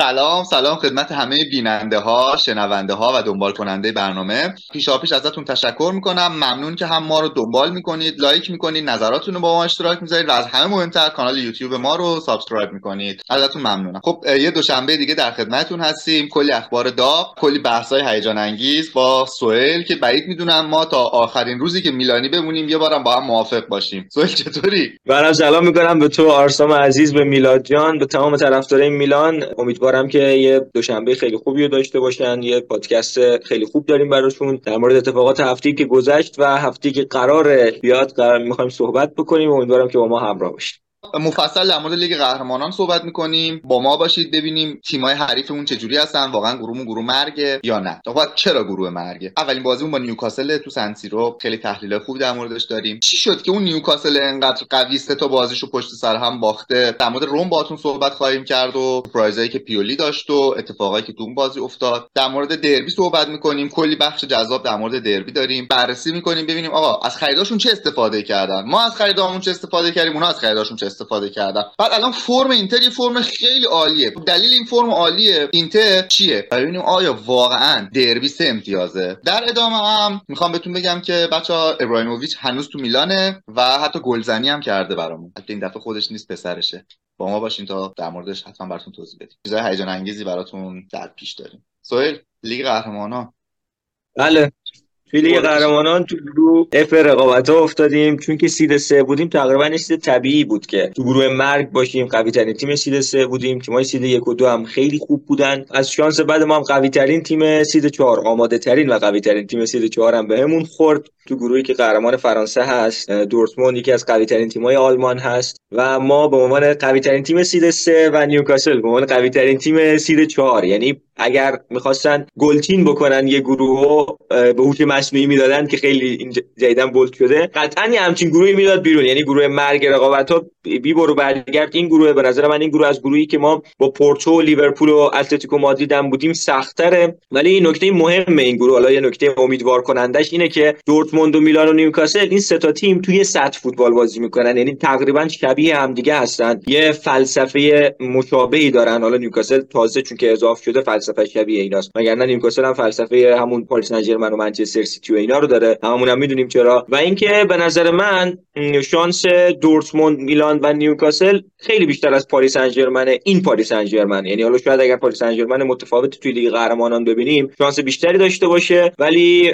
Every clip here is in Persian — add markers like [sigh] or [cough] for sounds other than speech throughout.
سلام سلام خدمت همه بیننده ها شنونده ها و دنبال کننده برنامه پیشا پیش ازتون تشکر می‌کنم. ممنون که هم ما رو دنبال می‌کنید لایک می‌کنید نظراتتون رو با ما اشتراک می‌ذارید و از همه مهمتر کانال یوتیوب ما رو subscribe می‌کنید. ازتون ممنونم. خب یه دوشنبه دیگه در خدمتتون هستیم. کلی اخبار داغ کلی بحث‌های هیجان انگیز با سوئل که بعید می‌دونم ما تا آخرین روزی که میلانی بمونیم یه بارم با هم موافق باشیم. سوئل چطوری؟ برام سلام می‌کنم به تو آرسام عزیز به میلاد جان به تمام طرفدارای میلان. امیدوارم که یه دوشنبه خیلی خوبی رو داشته باشن. یه پادکست خیلی خوب داریم براشون. در مورد اتفاقات هفته که گذشت و هفته که قرار بیاد قرار می‌خوایم صحبت بکنیم. امیدوارم که با ما همراه باشید. مفصل در مورد لیگ قهرمانان صحبت می‌کنیم. با ما باشید ببینیم تیمای حریفمون چجوری هستن واقعا گروهمون گروه مرگه یا نه. خب چرا گروه مرگه؟ اولین بازیمون با نیوکاسل تو سن سیرو خیلی تحلیل خوب در موردش داریم. چی شد که اون نیوکاسل انقدر قوی سه تا بازیشو پشت سر هم باخته؟ در مورد رم باهاتون صحبت خواهیم کرد و سورپرایزایی که پیولی داشت و اتفاقایی که تو اون بازی افتاد. در مورد دربی صحبت می‌کنیم. کلی بخش جذاب در مورد دربی داریم. بررسی می‌کنیم ببینیم آقا از خریداشون چه استفاده کردن؟ ما از خریدامون چه استفاده کردیم؟ اونا از خریداشون چه استفاده کردن بعد الان فرم اینتر یه فرم خیلی عالیه. دلیل این فرم عالیه اینتر چیه؟ ببینیم آیا واقعا دربی سه امتیازه. در ادامه هم می‌خوام بهتون بگم که بچه ابراهیموویچ هنوز تو میلانه و حتی گلزنی هم کرده برامون. حتی این دفعه خودش نیست پسرشه. با ما باشین تا در موردش حتما براتون توضیح بدیم. چیزای هیجان انگیزی براتون در پیش داریم. سوهل لیگ قهرمانان. بله. توی لیگ قهرمانان تو گروه اف رقابت ها افتادیم. چون که seed سه بودیم تقریبا طبیعی بود که تو گروه مرگ باشیم. قوی ترین تیم seed سه بودیم تیمای seed یک و دو هم خیلی خوب بودن. از شانس بد ما هم قوی ترین تیم seed چهار آماده ترین و قوی ترین تیم seed چهار هم بهمون خورد. تو گروهی که قهرمان فرانسه هست دورتموند یکی از قوی ترین تیمای آلمان هست و ما به عنوان قوی ترین تیم seed سه و نیوکاسل به عنوان قوی ترین تیم seed چهار یعنی اگر می‌خواستن گلچین بکنن یه گروه به هوش مصنوعی می‌دادن که خیلی جدیدا bold شده. قطعا یه همچین گروهی می‌داد بیرون. یعنی گروه مرگ رقابت ها بی برو برگرد. این گروه به نظر من این گروه از گروهی که ما با پورتو و لیورپول و اتلتیکو مادرید هم بودیم سختره ولی این نکته مهم این گروه. حالا یه نکته امیدوار کنندش اینه که دورتموند و میلان و نیوکاسل این سه تا تیم توی سطح فوتبال بازی می‌کنن. یعنی تقریبا شبیه همدیگه هستن. یه فلسفه مشابهی دارن. حالا نیوکاسل تازه چون که اضافه شده فلسفه شبیه ایناست. وگرنه نیوکاسل هم فلسفه همون پاریس سن و منچستر سیتی و اینا رو داره. هممون هم می‌دونیم چرا. و اینکه به نظر من شانس دورتموند میلان و نیوکاسل خیلی بیشتر از پاریس سن این پاریس سن یعنی حالا شاید اگر پاریس سن متفاوت توی لیگ قهرمانان ببینیم شانس بیشتری داشته باشه. ولی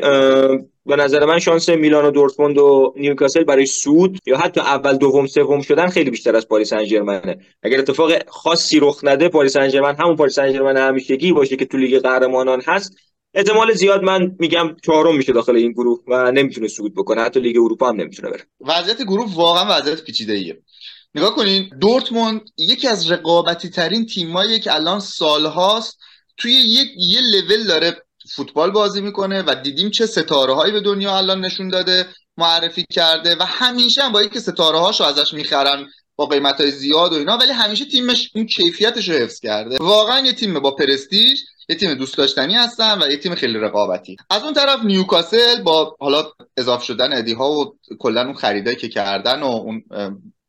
به نظر من شانس میلان و دورتموند و نیوکاسل برای صعود یا حتی اول دوم سوم شدن خیلی بیشتر از پاریس سن اگر اتفاق خاصی رخ نده پاریس سن همون پاریس سن همیشگی باشه که تو لیگ قهرمانان هست. احتمال زیاد من میگم چهارم میشه داخل این گروه و نمی‌تونه صعود بکنه. حتی لیگ اروپا هم نمی‌تونه بره. وضعیت گروه واقعا وضعیت پیچیده ایه نگاه کنین دورتموند یکی از رقابتی ترین تیمایی که الان سالهاست توی یک یه لول داره فوتبال بازی می‌کنه و دیدیم چه ستاره هایی به دنیا الان نشون داده معرفی کرده و همیشه هم با اینکه ستاره هاشو ازش می‌خرن با قیمت های زیاد و اینا ولی همیشه تیمش اون کیفیتش رو حفظ کرده. واقعا یه تیم با پرستیژ یه تیم دوست داشتنی هستن و یه تیم خیلی رقابتی. از اون طرف نیوکاسل با حالا اضافه شدن ادی هاو و کلا اون خریدایی که کردن و اون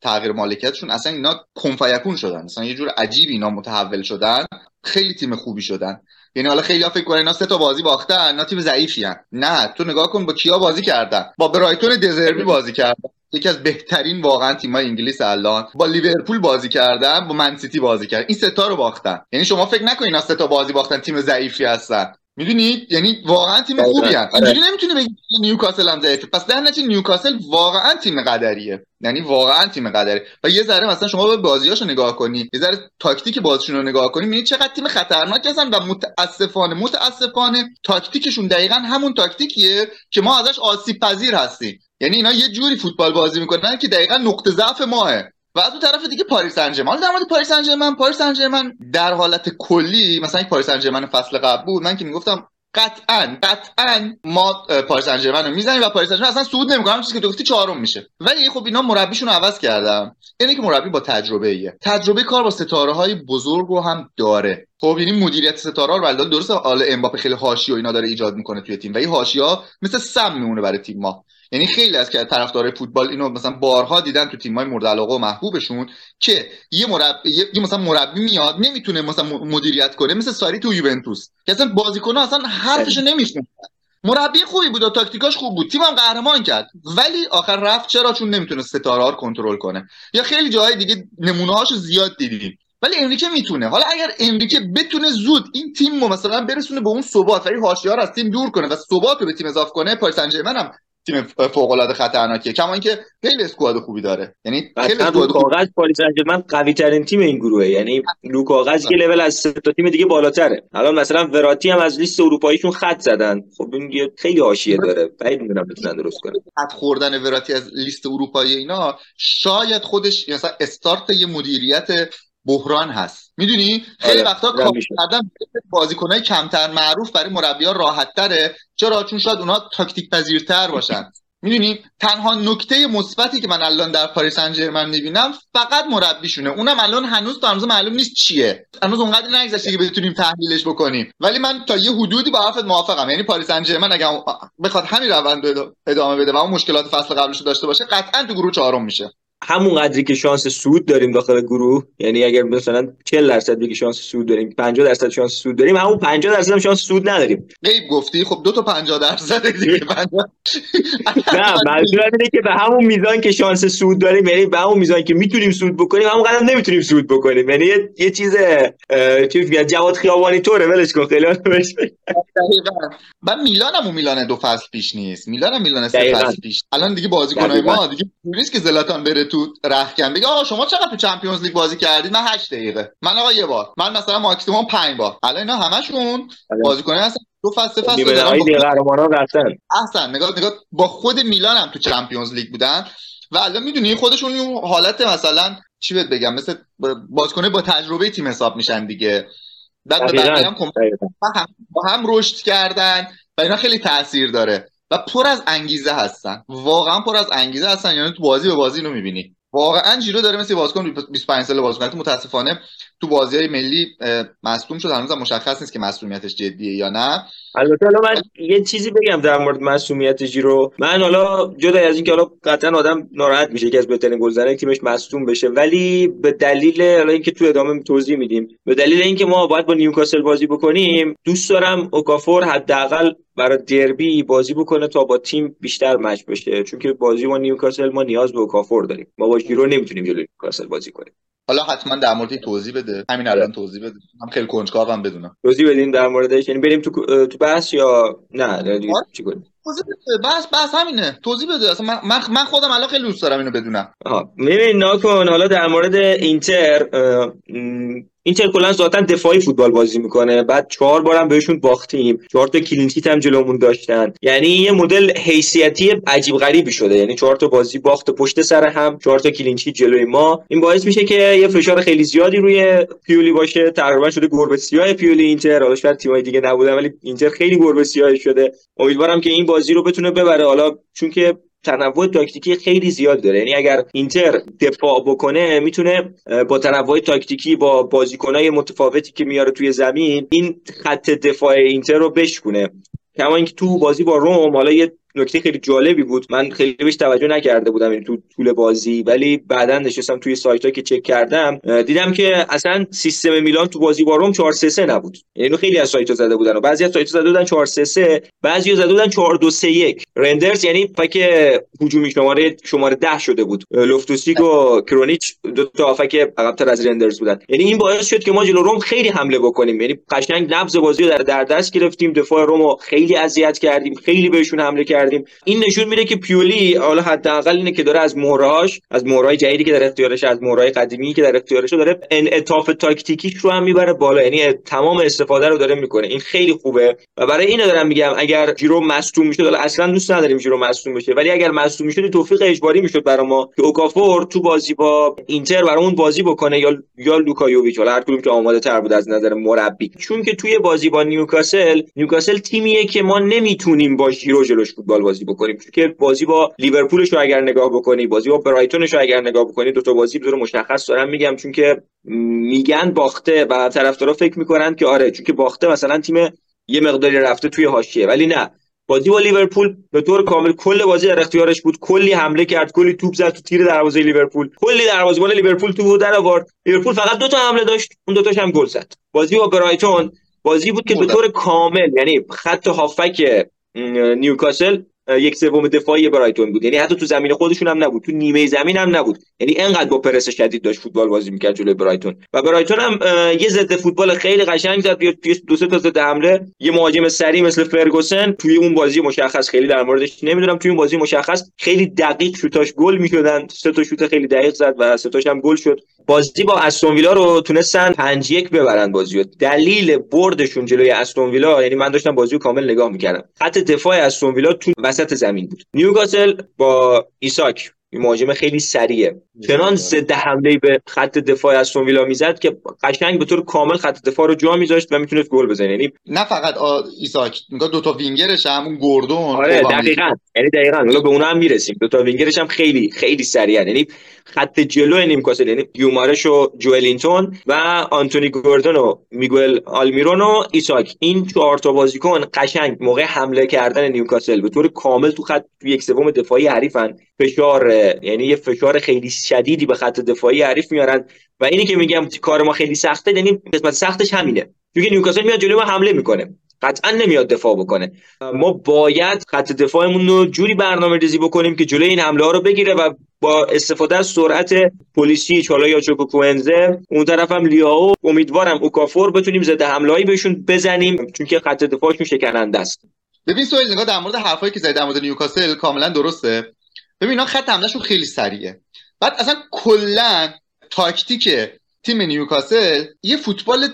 تغییر مالکیتشون اصلا اینا کن فیکون شدن. اصلا یه جور عجیب اینا متحول شدن. خیلی تیم خوبی شدن. یعنی حالا خیلی ها فکر کنن اینا سه تا بازی باختن اینا تیم ضعیفی هن. نه تو نگاه کن با کیا بازی کردن. با برایتون دزربی بازی کردن. یکی از بهترین واقعا تیم‌های انگلیس الان. با لیورپول بازی کردن با من سیتی بازی کردن. این سه تا رو باختن. یعنی شما فکر نکنید اینا سه تا بازی باختن تیم ضعیفی هستن. می‌دونید یعنی واقعا تیم خوبی هست اینجوری نمی‌تونه بگی نیوکاسل هم ضعیفه. پس در نتیجه نیوکاسل واقعا تیم قدریه. یعنی واقعا تیم قدری. و یه ذره مثلا شما به بازیاشو نگاه کنی یه ذره تاکتیک بازیشون رو نگاه کنی می‌بینید چقدر تیم خطرناک هستن و متاسفانه متاسفانه تاکتیکشون دقیقا همون تاکتیکیه که ما ازش آسیب پذیر هستیم. یعنی اینا یه جوری فوتبال بازی می‌کنن که دقیقا نقطه ضعف ماهه و از اون طرف دیگه پاریسن ژرمن در مورد پاریسن ژرمن پاریسن ژرمن در حالت کلی مثلا یک پاریس سن فصل قبل بود. من که می‌گفتم قطعا قطعا ما پاریس سن رو می‌زنیم و پاریس سن اصلا صعود نمی‌کنه. چیزی که تو گفتی چهارم میشه. ولی خب اینا مربیشون رو عوض کردم. اینه که مربی با تجربه ایه تجربه کار با ستاره های بزرگ رو هم داره. خب یعنی مدیریت ستاره رو ولی درسته حالا امباپه خیلی حاشیه و اینا داره ایجاد می‌کنه توی تیم. و این حاشیه‌ها مثل سم میمونه برای تیم ما. یعنی خیلی از که طرفدارای فوتبال اینو مثلا بارها دیدن تو تیم‌های مورد علاقه و محبوبشون که یه مربی یه مثلا مربی میاد نمی‌تونه مثلا مدیریت کنه مثل ساری تو یوونتوس که اصلا بازیکن‌ها اصلا حرفشو نمیشنن مربی خوبی بود و تاکتیکاش خوب بود تیمم قهرمان کرد ولی آخر رفت چرا؟ چون نمی‌تونه ستاره رو کنترل کنه. یا خیلی جاهای دیگه نمونه زیاد دیدیم. ولی انریکه می‌تونه. حالا اگر انریکه بتونه زود این تیم رو مثلا برسونه به اون ثبات و این حاشیه رو از تیم دور کنه و ثبات رو به تیم اضافه کنه پاریس سن هم تیم فوق العاده خطرناکیه. کما اینکه خیلی اسکواد خوبی داره. یعنی خیلی اسکواد کاغذ پاریس سن قوی ترین تیم این گروهه. یعنی رو کاغذ یه لول از تا تیم دیگه بالاتره. الان مثلا وراتی هم از لیست اروپاییشون خط زدن. خب این خیلی حاشیه داره. بعید می‌دونم بتونن درست کنن. خط خوردن وراتی از لیست اروپایی اینا شاید خودش مثلا استارت یه مدیریت بحران هست. می‌دونی؟ خیلی آره. وقتا کار کردن بازیکنای کمتر معروف برای مربی‌ها راحت تره چرا؟ چون شاید اونها تاکتیک پذیرتر باشن. می‌دونی؟ تنها نکته مثبتی که من الان در پاریس سن می‌بینم فقط مربیشونه. اونم الان هنوز تا هنوز معلوم نیست چیه. هنوز اونقدر نگذشته که بتونیم تحلیلش بکنیم. ولی من تا یه حدودی با حرفت موافقم. یعنی پاریس سن اگه بخواد همین روند ادامه بده و اون مشکلات فصل قبلش داشته باشه قطعا تو گروه چهارم میشه. همون قدری که شانس سود داریم داخل گروه یعنی اگر مثلا 40 درصد بگی شانس سود داریم 50 درصد شانس سود داریم همون 50 درصد هم شانس سود نداریم. غیب گفتی؟ خب دو تا 50 درصد دیگه [laughs] نه منظورم اینه که به همون میزان که شانس سود داریم یعنی به همون میزان که می‌تونیم سود بکنیم همون قدر نمی‌تونیم سود بکنیم. یعنی یه, یه چیز چی میگن جواد خیابانی طوره ولش کن خیلی من میلانم اون میلان دو فصل پیش نیست. میلانم میلان سه فصل پیش. الان دیگه بازیکنای ما دیگه نیست که زلاتان بره تو رخکن بگه آقا شما چقدر تو چمپیونز لیگ بازی کردید من 8 دقیقه. من آقا یه بار. من مثلا ماکسیموم 5 بار. الان اینا همشون آره. بازیکن هستن. دو فصل فصل دارن قهرمانان رفتن احسن نگاه نگاه با خود میلان هم تو چمپیونز لیگ بودن. و الان می‌دونی خودشون اون حالت مثلا چی بهت بگم؟ مثل بازیکن با تجربه تیم حساب میشن دیگه. بعد به هم, با هم رشد کردن و اینا خیلی تاثیر داره. و پر از انگیزه هستن. واقعا پر از انگیزه هستن. یعنی تو بازی به بازی اینو می‌بینی. واقعا جیرو داره مثل بازیکن 25 ساله بازیکن متاسفانه تو بازی های ملی مصدوم شد. هنوز مشخص نیست که مصدومیتش جدیه یا نه. البته حالا من یه چیزی بگم در مورد مصدومیت جیرو. من حالا جدا از اینکه حالا قطعا آدم ناراحت میشه که از بهترین گلزنه تیمش مصدوم بشه. ولی به دلیل حالا اینکه تو ادامه توضیح میدیم به دلیل اینکه ما باید با نیوکاسل بازی بکنیم دوست دارم اوکافور حداقل برای دربی بازی بکنه تا با تیم بیشتر match بشه. چون که بازی با نیوکاسل ما نیاز به اوکافور داریم. ما با جیرو نمی‌تونیم جلوی نیوکاسل بازی کنیم. حالا حتما در مورد توضیح بده. همین الان توضیح بده. هم خیلی کنجکاوم بدونم. توضیح بدیم در موردش. یعنی بریم تو تو بحث یا نه؟ دیگه چی کنیم؟ بحث بحث همینه. توضیح بده. اصلا من, من خودم الان خیلی دوست دارم اینو بدونم. آها. ببین نگاه کن حالا در مورد اینتر اینتر کلا ذاتا دفاعی فوتبال بازی می‌کنه. بعد چهار بارم بهشون باختیم. چهار تا clean sheet هم جلومون داشتن. یعنی یه مدل حیثیتی عجیب غریبی شده. یعنی چهار تا بازی باخت پشت سر هم چهار تا clean sheet جلوی ما. این باعث میشه که یه فشار خیلی زیادی روی پیولی باشه. تقریبا شده گربه سیاه پیولی اینتر. حالا شاید تیمای دیگه نبودن ولی اینتر خیلی گربه سیاه شده. امیدوارم که این بازی رو بتونه ببره. حالا چون که تنوع تاکتیکی خیلی زیاد داره. یعنی اگر اینتر دفاع بکنه می‌تونه با تنوع تاکتیکی با بازیکنای متفاوتی که میاره توی زمین این خط دفاع اینتر رو بشکونه. کما اینکه تو بازی با روم حالا یه نکته خیلی جالبی بود. من خیلی بهش توجه نکرده بودم این تو طول بازی ولی بعدا نشستم توی سایت ها که چک کردم دیدم که اصلا سیستم میلان تو بازی با روم 4 3 3 نبود. یعنی خیلی از سایت ها زده بودن و بعضی از سایت ها زده بودن 4 3 3 بعضی ها زده بودن 4 2 3 1 ریندرز یعنی فک هجومی شماره شماره 10 شده بود. لوفتوس‌چیک و کرونیچ دو تا هافبک عقب‌تر از ریندرز بودن. یعنی این باعث شد که ما جلو روم خیلی حمله بکنیم. یعنی قشنگ نبض بازی رو در, دست گرفتیم دفاع روم خیلی اذیت کردیم خیلی بهشون حمله کردیم. کردیم. این نشون میده که پیولی حالا حداقل اینه که داره از مهره‌هاش از مهره‌های جدیدی که در اختیارش از مهره‌های قدیمی که در اختیارش داره انعطاف تاکتیکیش رو هم می‌بره بالا. یعنی تمام استفاده رو داره می‌کنه. این خیلی خوبه. و برای اینو دارم میگم اگر جیرو مصدوم می‌شد حالا اصلا دوست نداریم جیرو مصدوم بشه ولی اگر مصدوم می‌شد توفیق اجباری می‌شد برای ما که اوکافور تو بازی با اینتر برامون بازی بکنه یا یا لوکا یوویچ هر کدوم که آماده تر بود از نظر مربی. چون که توی بازی با نیوکاسل نیوکاسل تیمیه که ما نمی‌تونیم با جیرو جلوش فوتبال بازی بکنیم. که بازی با لیورپولش رو اگر نگاه بکنی بازی با برایتونش رو اگر نگاه بکنی دو تا بازی به مشخص دارم میگم. چون که میگن باخته و طرفدارا فکر می‌کنن که آره چون که باخته مثلا تیم یه مقداری رفته توی حاشیه. ولی نه. بازی با لیورپول به طور کامل کل بازی در اختیارش بود. کلی حمله کرد کلی توپ زد تو تیر دروازه لیورپول. کلی دروازه‌بان لیورپول تو در آورد. لیورپول فقط دو تا حمله داشت. اون دو تاش هم گل زد. بازی با برایتون. بازی بود که به طور کامل یعنی خط هافک نیوکاسل یک سوم دفاعی برایتون بود. یعنی حتی تو زمین خودشون هم نبود تو نیمه زمین هم نبود. یعنی انقدر با پرس شدید داشت فوتبال بازی می‌کرد جلوی برایتون. و برایتون هم یه ضد فوتبال خیلی قشنگ زد. توی دو سه تا ضد حمله. یه مهاجم سری مثل فرگوسن. توی اون بازی مشخص خیلی در موردش نمی‌دونم. توی اون بازی مشخص خیلی دقیق شوتاش گل می‌شدن. سه تا شوت خیلی دقیق زد و سه تاش گل شد. بازی با استون ویلا رو تونستن 5 1 ببرن بازی رو دلیل بردشون جلوی استون ویلا یعنی من داشتم بازی رو کامل نگاه می‌کردم. خط دفاع استون ویلا تو وسط زمین بود. نیوکاسل با ایساک مهاجم خیلی سریه چنان ضد حمله به خط دفاع استون ویلا می‌زد که قشنگ به طور کامل خط دفاع رو جا میذاشت و می‌تونست گل بزنه. یعنی نه فقط ایساک نگاه دو تا winger‌ش هم اون گوردون آره دقیقاً. یعنی دقیقاً. حالا به اونها هم می‌رسیم. دو تا winger‌ش هم خیلی خیلی سریعن. یعنی خط جلو نیوکاسل یعنی گیومارش و جوئلینتون و آنتونی گوردون و میگوئل آلمیرون و ایساک این چهار تا بازیکن قشنگ موقع حمله کردن نیوکاسل به طور کامل تو خط تو یک سوم دفاعی حریفن. فشار یعنی یه فشار خیلی شدیدی به خط دفاعی حریف میارن و اینی که میگم کار ما خیلی سخته یعنی قسمت سختش همینه. چون نیوکاسل میاد جلوی ما حمله می‌کنه. قطعا نمیاد دفاع بکنه. ما باید خط دفاعمون رو جوری برنامه ریزی بکنیم که جلوی این حمله ها رو بگیره و با استفاده از سرعت پلیسی چالا یا چوکو کوئنزه اون طرف هم لیاو امیدوارم اوکافور بتونیم ضد حملهایی بهشون بزنیم چون که خط دفاعشون شکننده است. ببین سوال نگاه در مورد حرفایی که زدی در مورد نیوکاسل کاملا درسته. ببین اینا خط حملهشون خیلی سریعه. بعد اصلا کلا تاکتیک تیم نیوکاسل یه فوتبال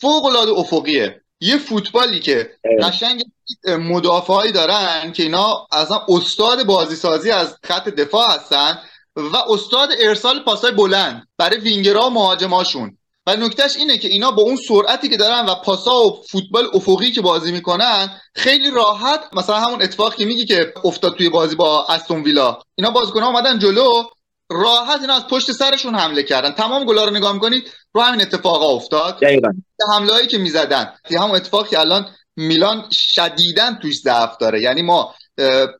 فوق العاده افقیه. یه فوتبالی که قشنگ مدافعایی دارن که اینا اصلا استاد بازی سازی از خط دفاع هستن و استاد ارسال پاسای بلند برای وینگرها و مهاجماشون. و نکتهش اینه که اینا با اون سرعتی که دارن و پاسا و فوتبال افقی که بازی می‌کنن خیلی راحت مثلا همون اتفاقی که میگی که افتاد توی بازی با استون ویلا اینا بازیکن‌ها اومدن جلو راحت اینا از پشت سرشون حمله کردن. تمام گلا رو نگاه می‌کنید رو همین اتفاقا افتاد. حمله هایی که می‌زدن. همون اتفاقی که الان میلان شدیدن توش ضعف داره. یعنی ما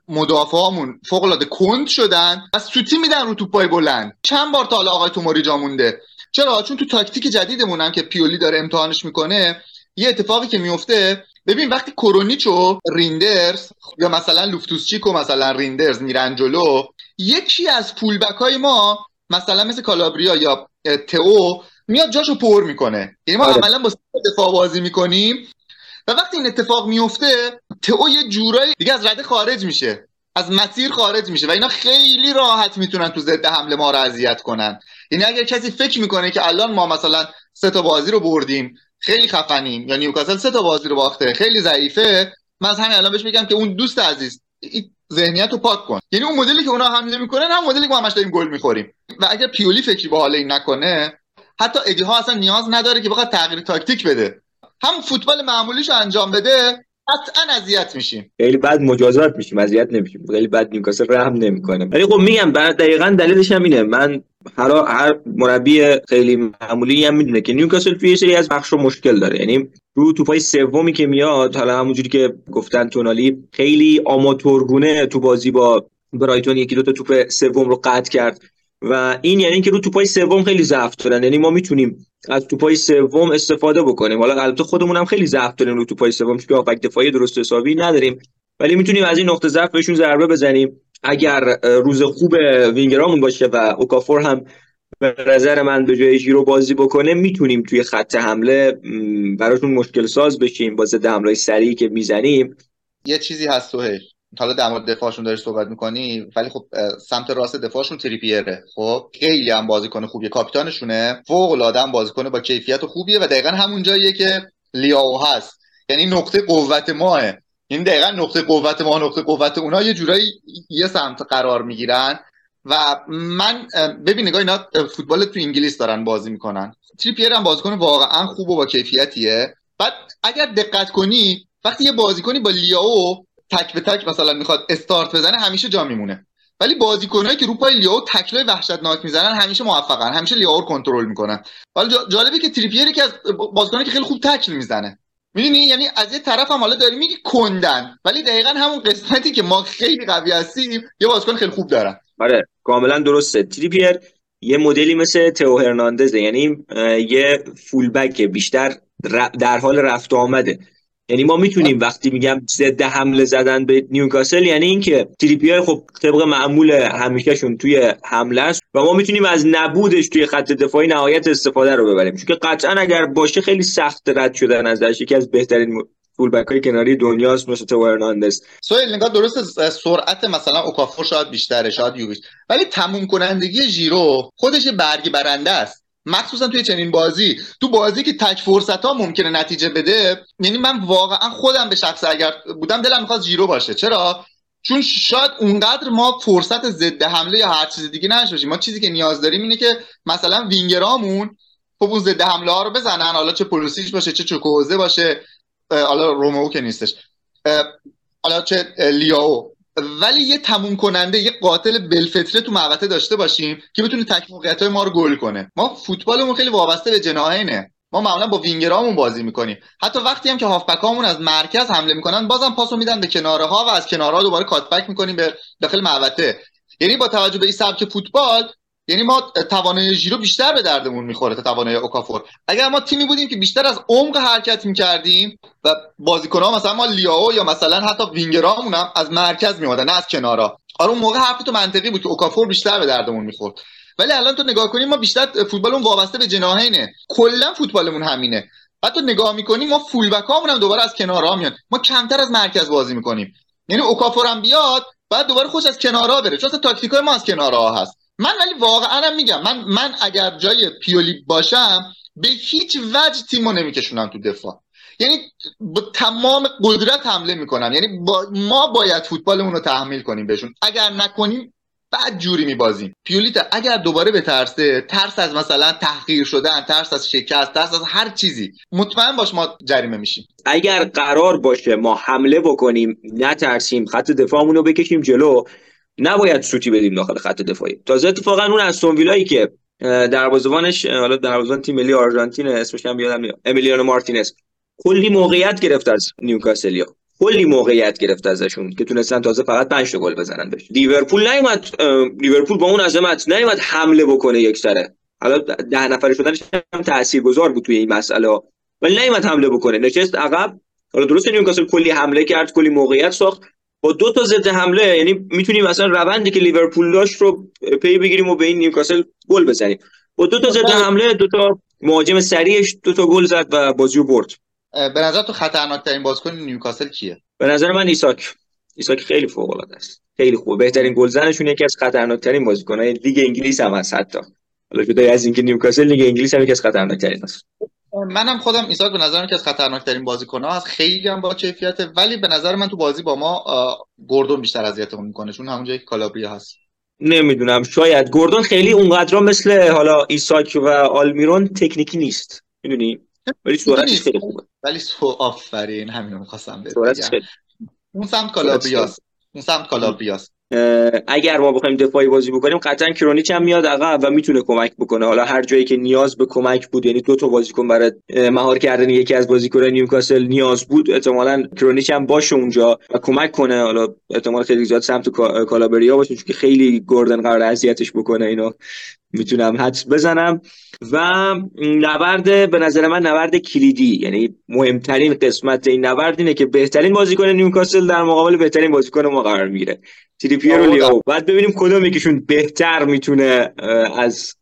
مدافعامون فوق العاده کند شدن از سوتی میدن رو توپای بلند. چند بار تا حالا آقای توماری جا مونده؟ چرا؟ چون تو تاکتیک جدیدمون هم که پیولی داره امتحانش می‌کنه یه اتفاقی که میفته ببین وقتی کرونیچ و ریندرز یا مثلا لوفتوسچیک و مثلا ریندرز میرن جلو یکی از fullback های ما مثلا مثل کالابریا یا تئو میاد جاشو پر می‌کنه. یعنی ما آره. عملا با دفاع بازی می‌کنیم و وقتی این اتفاق میفته تئو یه جورایی دیگه از رده خارج میشه. از مسیر خارج میشه و اینا خیلی راحت می‌تونن تو ضد حمله ما رو اذیت کنن. یعنی اگر کسی فکر می‌کنه که الان ما مثلا سه تا بازی رو بردیم خیلی خفنیم. یا نیوکاسل سه تا بازی رو باخته خیلی ضعیفه. من از همین الان بهش بگم که اون دوست عزیز ذهنیت رو پاک کن. یعنی اون مدلی که اونا حمله می‌کنن هم مدلی که ما همش داریم گل می‌خوریم. و اگر پیولی فکری به حال این نکنه حتی ادی ها اصلا نیاز نداره که بخواد تغییر تاکتیک بده. هم فوتبال معمولیش انجام بده قطعا اذیت میشیم. خیلی بعد مجازات میشیم اذیت نمیشیم. خیلی بعد نیوکاسل رحم نمی‌کنه. ولی خب میگم بعد دقیقا دلیلش هم اینه. من هر هر مربی خیلی معمولی هم می‌دونه که نیوکاسل توی سری از بخش مشکل داره. یعنی رو توپای سومی که میاد حالا همونجوری که گفتن تونالی خیلی آماتورگونه تو بازی با برایتون یکی دو تا توپ سوم رو قطع کرد. و این یعنی که رو توپای سوم خیلی ضعف دارن. یعنی ما می‌تونیم از توپای سوم استفاده بکنیم. حالا البته خودمون هم خیلی ضعف داریم رو توپای سوم چون هافک دفاعی درست حسابی نداریم. ولی می‌تونیم از این نقطه ضعف بهشون ضربه بزنیم. اگر روز خوب وینگرامون باشه و اوکافور هم به نظر من به جای ژیرو بازی بکنه می‌تونیم توی خط حمله براشون مشکل ساز بشیم با ضد حمله سریعی که می‌زنیم. یه چیزی هست تو حالا در مورد دفاعشون داری صحبت می‌کنی ولی خب سمت راست دفاعشون تریپیره. خب خیلی هم بازیکن خوبیه کاپیتانشونه. فوق العاده هم بازیکن با کیفیت خوبیه و دقیقا همون جاییه که لیاو هست. یعنی نقطه قوت ماه این دقیقا نقطه قوت ما نقطه قوت اونا یه جورایی یه سمت قرار می‌گیرن و من ببین نگاه اینا فوتبال تو انگلیس دارن بازی می‌کنن. تریپیر هم بازیکن واقعا خوب و با کیفیتیه. بعد اگر دقت کنی وقتی یه بازیکنی با لیاو تک به تک مثلا می‌خواد استارت بزنه همیشه جا میمونه. ولی بازیکنایی که رو پای لیاو تکلای وحشتناک می‌زنن همیشه موفقن همیشه لیاو کنترل می‌کنن. حالا جالبه که تریپیری که از بازیکنایی که خیلی خوب تکل می‌زنه. می‌دونی؟ یعنی از یه طرف هم حالا داری میگی کندن ولی دقیقا همون قسمتی که ما خیلی قوی هستیم یه بازیکن خیلی خوب دارن. آره کاملا درسته. تریپیر یه مدلی مثل تو هرناندزه یعنی یه فولبک بیشتر در حال رفت آمده. یعنی ما می‌تونیم وقتی میگم ضد حمله زدن به نیوکاسل یعنی اینکه تریپیر خب طبق معمول همیشهشون توی حمله است و ما می‌تونیم از نبودش توی خط دفاعی نهایت استفاده رو ببریم. چون که قطعا اگر باشه خیلی سخت رد شدن ازش یکی از بهترین فولبک های کناری دنیاست مثل تو هرناندز. سویل نگاه درست سرعت مثلا اوکافور شاید بیشتره شاید یوویچ. ولی تموم کنندگی ژیرو خودش برگ برنده است. مخصوصا توی چنین بازی تو بازی که تک فرصت ها ممکنه نتیجه بده یعنی من واقعا خودم به شخص اگر بودم دلم می‌خواد جیرو باشه. چرا؟ چون شاید اونقدر ما فرصت ضد حمله یا هر چیز دیگه نشه ما چیزی که نیاز داریم اینه که مثلا وینگرامون خب اون ضد حمله ها رو بزنن. حالا چه پولوسیچ باشه چه چوکوزه باشه حالا رومو که نیستش. حالا چه لیاو. ولی یه تموم کننده یه قاتل بلفتره تو محوطه داشته باشیم که بتونه تک موقعیت های ما رو گل کنه. ما فوتبالمون خیلی وابسته به جناهینه ما معمولا با وینگرامون بازی می‌کنیم. حتی وقتی هم که هافبکامون از مرکز حمله می‌کنن بازم پاسو میدن به کناره و از کناره دوباره کاتبک می‌کنیم به داخل محوطه یعنی با توجه به این سبک فوتبال یعنی ما توانایی ژیرو بیشتر به دردمون می‌خوره تا توانایی اوکافور. اگر ما تیمی بودیم که بیشتر از عمق حرکت می‌کردیم و بازیکن‌ها مثلا ما لیاو یا مثلا حتی وینگرامون هم از مرکز میومدن نه از کنارا. آره اون موقع حرف تو منطقی بود که اوکافور بیشتر به دردمون می‌خورد. ولی الان تو نگاه کنیم ما بیشتر فوتبالمون وابسته به جناهینه کلا فوتبالمون همینه. حتی نگاه می‌کنیم ما فول بکامون هم دوباره از کنارها میان. ما کمتر از مرکز بازی می‌کنیم. یعنی اوکافور هم بیاد بعد دوباره خوش از کنارها بره. چون تاکتیکای ما از کنارها هست. من ولی واقعا میگم من من اگر جای پیولی باشم به هیچ وجه تیمو نمیکشونم تو دفاع. یعنی با تمام قدرت حمله می‌کنم یعنی با ما باید فوتبالمون رو تحمیل کنیم بهشون. اگر نکنیم بعد جوری میبازیم. پیولیت اگر دوباره به ترسه ترس از مثلا تحقیر شدن ترس از شکست ترس از هر چیزی مطمئن باش ما جریمه میشیم. اگر قرار باشه ما حمله بکنیم نترسیم خط دفاعمون رو بکشیم جلو نباید سوتی بدیم داخل خط دفاعی. تازه اتفاقا اون استون ویلایی که دروازه‌بانش حالا دروازه‌بان تیم ملی آرژانتین اسمش هم یادم میاد. امیلیانو مارتینز. کلی موقعیت گرفت از نیوکاسلیا. کلی موقعیت گرفت ازشون که تونستن تازه فقط 5 تا گل بزنن بهش. لیورپول نیومد لیورپول با اون عظمت نیومد حمله بکنه یک سره. حالا ده نفره شدنش هم تاثیرگذار بود توی این مسئله ولی نیومد حمله بکنه. نشست عقب. حالا درست نیوکاسل کلی حمله کرد کلی موقعیت ساخت. با دو تا ضد حمله یعنی می‌تونیم مثلا روندی که لیورپول داشت رو پی بگیریم و به این نیوکاسل گل بزنیم. با دو تا ضد حمله دو تا مهاجم سریعش دو تا گل زد و بازی رو برد به نظر تو خطرناک ترین بازیکن نیوکاسل کیه؟ به نظر من ایساک. ایساک خیلی فوق العاده است. خیلی خوبه بهترین گلزنشون یکی از خطرناک ترین بازیکن‌های لیگ انگلیس هم هست حتی. حالا جدا از اینکه نیوکاسل لیگ انگلیس هم یکی از خطرناک ترین است منم خودم ایساک به نظرم که از خطرناک ترین بازیکن ها هست. خیلی هم با کیفیته ولی به نظر من تو بازی با ما گوردون بیشتر اذیتمون می‌کنه چون همونجایی که کالابریا هست. نمی‌دونم. شاید گوردون خیلی اونقدر مثل حالا ایساک و آلمیرون تکنیکی نیست. می‌دونی؟ ولی سرعتش خیلی خوبه. ولی سو آفرین. همین می‌خواستم بگم. اون سمت کالابریاس اون سمت کالابریاس اگر ما بخوایم دفاعی بازی بکنیم قطعا کرونیچ هم میاد عقب و می‌تونه کمک بکنه. حالا هر جایی که نیاز به کمک بود یعنی دو تا بازیکن برای مهار کردن یکی از بازیکنان نیوکاسل نیاز بود احتمالاً کرونیچ هم باشه اونجا و کمک کنه. حالا احتمال خیلی زیاد سمت کالابریا باشه چون که خیلی گوردن قرار اذیتش بکنه اینو می‌تونم حدس بزنم. و نبرد به نظر من نبرد کلیدی یعنی مهمترین قسمت این نبرد اینه که بهترین بازیکن نیوکاسل در مقابل بهترین بازیکن ما قرار می‌گیره. تریپیر و لیاو. بعد ببینیم کدوم یکیشون بهتر می‌تونه از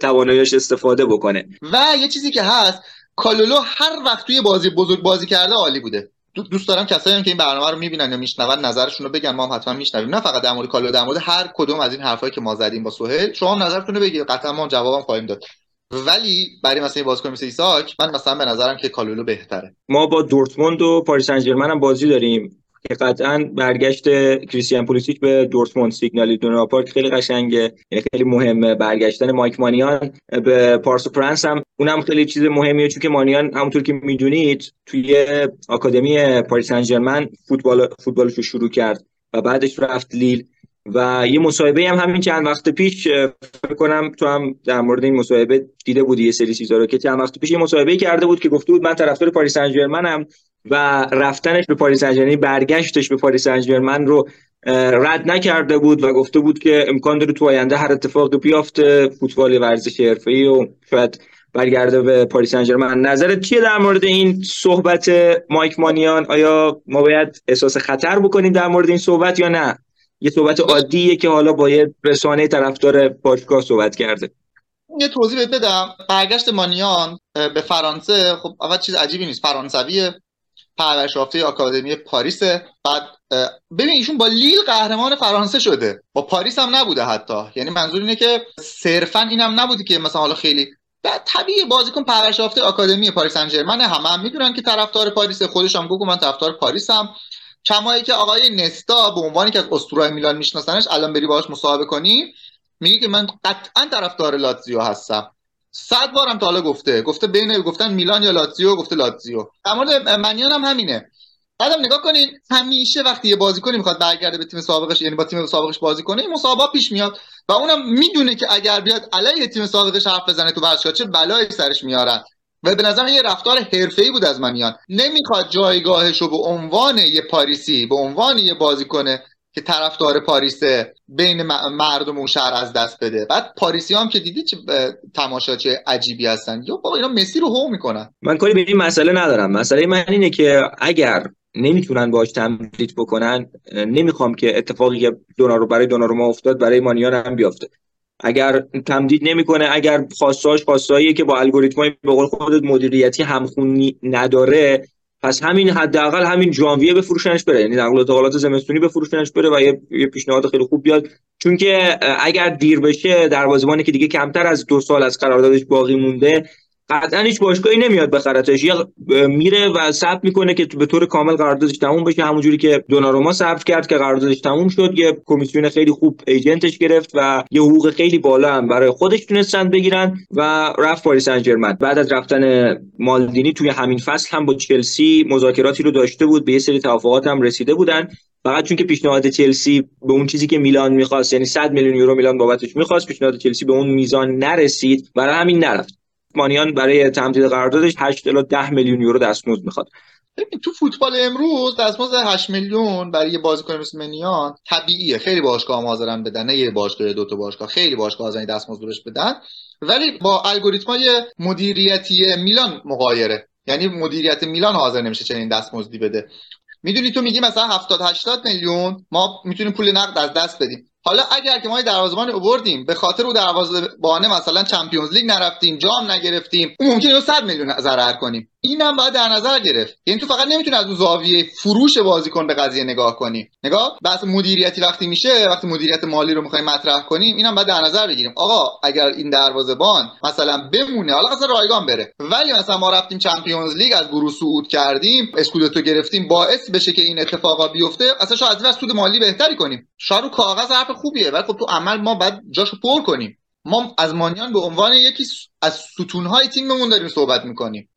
تواناییش استفاده بکنه. و یه چیزی که هست کالولو هر وقت توی بازی بزرگ بازی کرده عالی بوده. دوست دارم کسایی هم که این برنامه رو می‌بینن یا میشنون نظرشون رو بگن ما هم حتما میشنویم. نه فقط در مورد کالولو در مورد هر کدوم از این حرفایی که ما زدیم با سهیل شما هم نظرتون رو بگید قطعا ما جوابم خواهیم داد. ولی برای مثلا بازیکن مثل ایساک من مثلا به نظرم که کالولو بهتره. ما با دورتموند و پاریسن ژرمن هم بازی داریم. که قطعا برگشت کریستیان پولیسیچ به دورتموند سیگنال ایدونا پارک خیلی قشنگه یعنی خیلی مهمه برگشتن مایک منیان به پارک دو پرنس هم. اونم خیلی چیز مهمیه چون که منیان همونطور که می‌دونید توی آکادمی پاریس سن فوتبال فوتبالش رو شروع کرد و بعدش رفت لیل. و یه مصاحبه هم همین چند وقت پیش فکر کنم تو هم در مورد این مصاحبه دیده بودی یه سری چیزا رو که چند وقت پیش یه مصاحبه کرده بود که گفته بود من طرفدار پاریس سن و رفتنش به پاریس سن برگشتش به پاریس سن رو رد نکرده بود و گفته بود که امکان داره تو آینده هر اتفاقی بیفته فوتبال ورزش حرفه‌ای و شاید برگرده به پاریس سن ژرمن نظرت چیه در مورد این صحبت مایک مانیان؟ آیا ما باید احساس خطر بکنیم در مورد این صحبت یا نه؟ یه صحبت عادیه که حالا با یه رسانه طرفدار باشگاه صحبت کرده. یه توضیح بدم. برگشت مانیان به فرانسه. خب اول چیز عجیبی نیست. فرانسویه پرورش یافته آکادمی پاریس بعد ببین ایشون با لیل قهرمان فرانسه شده. با پاریس هم نبوده حتی. یعنی منظور اینه که صرفا اینم نبوده که مثلا حالا خیلی. بعد طبیعی بازیکن پرورش یافته آکادمی پاریس سن ژرمن همه هم می‌دونن که طرفدار پاریس خودش هم من طرفدار پاریسم. کمایی که آقای نستا به عنوانی که از اسطورهای میلان میشناسنش الان بری باهاش مصاحبه کنی میگه که من قطعا طرفدار لاتزیو هستم. صد بارم تا حالا گفته. گفته بین گفتن میلان یا لاتزیو گفته لاتزیو. در مورد منیان هم همینه. بعدم نگاه کنین همیشه وقتی یه بازیکنی می‌خواد برگرده به تیم سابقش یعنی با تیم سابقش بازی کنه این مسابقه پیش میاد و اونم می‌دونه که اگر بیاد علیه تیم سابقش حرف بزنه تو ورزشگاه چه بلایی سرش میارن. و به نظر یه رفتار حرفه‌ای بود از منیان نمی‌خواد جایگاهش رو به عنوان یه پاریسی به عنوان یه بازیکن که طرفدار پاریسه بین مردم اون شهر از دست بده. بعد پاریسی هم که دیدی چه تماشاچی عجیبی هستن. یا بابا اینا مسی رو هو می‌کنن. من کاری به این مسئله ندارم. مسئله من اینه که اگر نمی‌تونن باش تمدید بکنن نمی‌خوام که اتفاقی که دونارو برای دونارو افتاد برای مانیان هم بیافته. اگر تمدید نمی‌کنه اگر خواستاش خواستاییه که با الگوریتمای به قول خودت مدیریتی همخونی نداره پس همین حداقل همین ژانویه به فروشنش بره. یعنی نقل و انتقالات زمستونی فروشنش بره و یه پیشنهاد خیلی خوب بیاد. چون که اگر دیر بشه دروازه‌بانی که دیگه کمتر از دو سال از قراردادش باقی مونده قطعا هیچ باشگاهی نمیاد بخرتش یا میره و ثبت می‌کنه که به طور کامل قراردادش تموم بشه. همونجوری که دوناروما ثبت کرد که قراردادش تموم شد. یه کمیسیون خیلی خوب ایجنتش گرفت و یه حقوق خیلی بالا هم برای خودش تونستن بگیرن و رفت پاریس سن بعد از رفتن مالدینی توی همین فصل هم با چلسی مذاکراتی رو داشته بود. به یه سری توافقات هم رسیده بودن. فقط چون که پیشنهاد چلسی به اون چیزی که میلان می‌خواست یعنی 100 میلیون یورو میلان بابتش می‌خواست پیشنهاد چلسی به اون میزان نرسید. برای همین نرفت. مانیان برای تمدید قراردادش 8 الی 10 میلیون یورو دستمزد می‌خواد. تو فوتبال امروز دستمزد 8 میلیون برای یه بازیکن مثل منیان طبیعیه. خیلی باشگاه حاضرن بدن نه یه باشگاه دو تا باشگاه. خیلی باشگاه حاضرن دستمزد بهش بدن. ولی با الگوریتمای مدیریتی میلان مغایره. یعنی مدیریت میلان حاضر نمیشه چنین دستمزدی بده. می‌دونی تو میگی مثلا 70 80 میلیون؟ ما می‌تونیم پول نقد از دست بدیم. حالا اگر که ما دروازه‌بان آوردیم به خاطر او دروازه‌بانه مثلا چمپیونز لیگ نرفتیم جام نگرفتیم ممکنه 100 میلیون ضرر کنیم. اینم باید در نظر گرفت. یعنی تو فقط نمی‌تونی از اون زاویه فروش بازیکن به قضیه نگاه کنی. نگاه بحث مدیریتی وقتی میشه وقتی مدیریت مالی رو می‌خوایم مطرح کنیم اینم باید در نظر بگیریم. آقا اگر این دروازه‌بان مثلا بمونه حالا مثلا رایگان بره. ولی مثلا ما رفتیم چمپیونز لیگ از گروه صعود کردیم اسکودتو گرفتیم باعث بشه که این اتفاقا بیفته اصلا شاید از سود مالی بهتری کنیم. شاید رو کاغذ حرف خوبیه ولی خب تو عمل ما باید جاشو پر کنیم. ما از مانیان به عنوان یکی از ستونهای تیممون داریم صحبت می‌کنیم.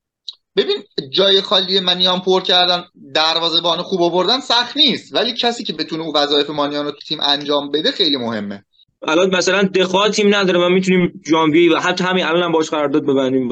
ببین جای خالی منیان پر کردن دروازه بان خوب آوردن سخت نیست. ولی کسی که بتونه او وظایف مانیان رو تو تیم انجام بده خیلی مهمه. الان مثلا دخواه تیم نداره ما می‌تونیم ژانویه و حتی همین الان باش قرارداد ببندیم.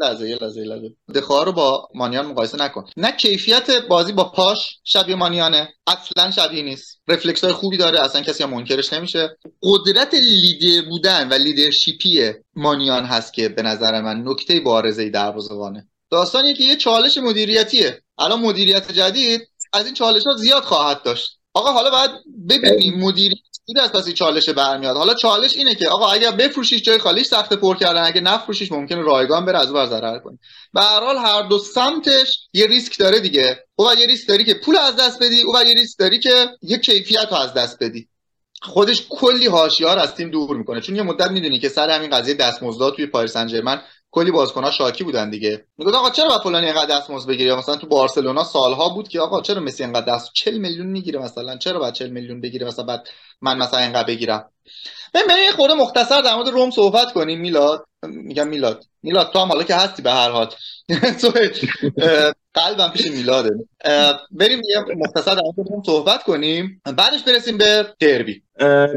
لحظه یه لحظه لحظه. دخواه رو با مانیان مقایسه نکن. نه کیفیت بازی با پاش شبیه مانیانه اصلا شبیه نیست. رفلکس های خوبی داره اصلا کسی هم منکرش نمیشه. قدرت لیدر بودن و leadership ی مانیان هست که به نظر من نکته بارزه دروازه‌بانه. داستانی که یه چالش مدیریتیه. الان مدیریت جدید از این چالش ها زیاد خواهد داشت. آقا حالا باید ببینیم مدیریت از پس چالش برمیاد. حالا چالش اینه که آقا اگر بفروشیش جای خالیش سخت پر کردن. اگه نفروشیش ممکنه رایگان بره از اون ضرر کنه. به هر حال هر دو سمتش یه ریسک داره دیگه. او یه ریسک داری که پول از دست بدی او یه ریسک داری که یه کیفیت رو از دست بدی. خودش کلی حاشیه از تیم دور می‌کنه. چون یه مدت می‌دونی که سر همین قضیه دستمزدات توی پاریس سن کلی بازیکن‌ها شاکی بودن دیگه. می‌گفت آقا چرا با فلانی اینقدر دستمزد بگیره؟ مثلا تو بارسلونا سالها بود که آقا چرا مسی اینقدر دست 40 میلیون می‌گیره مثلا؟ چرا بعد 40 میلیون بگیره مثلا بعد من مثلا اینقدر بگیرم؟ من یه خورده مختصر در مورد روم صحبت کنیم. میلاد میگم میلاد. میلاد تو هم حالا که هستی به هر حال. [laughs] قلبم پیش میلاده. بریم یه مختصر در مورد صحبت کنیم. بعدش برسیم به دربی.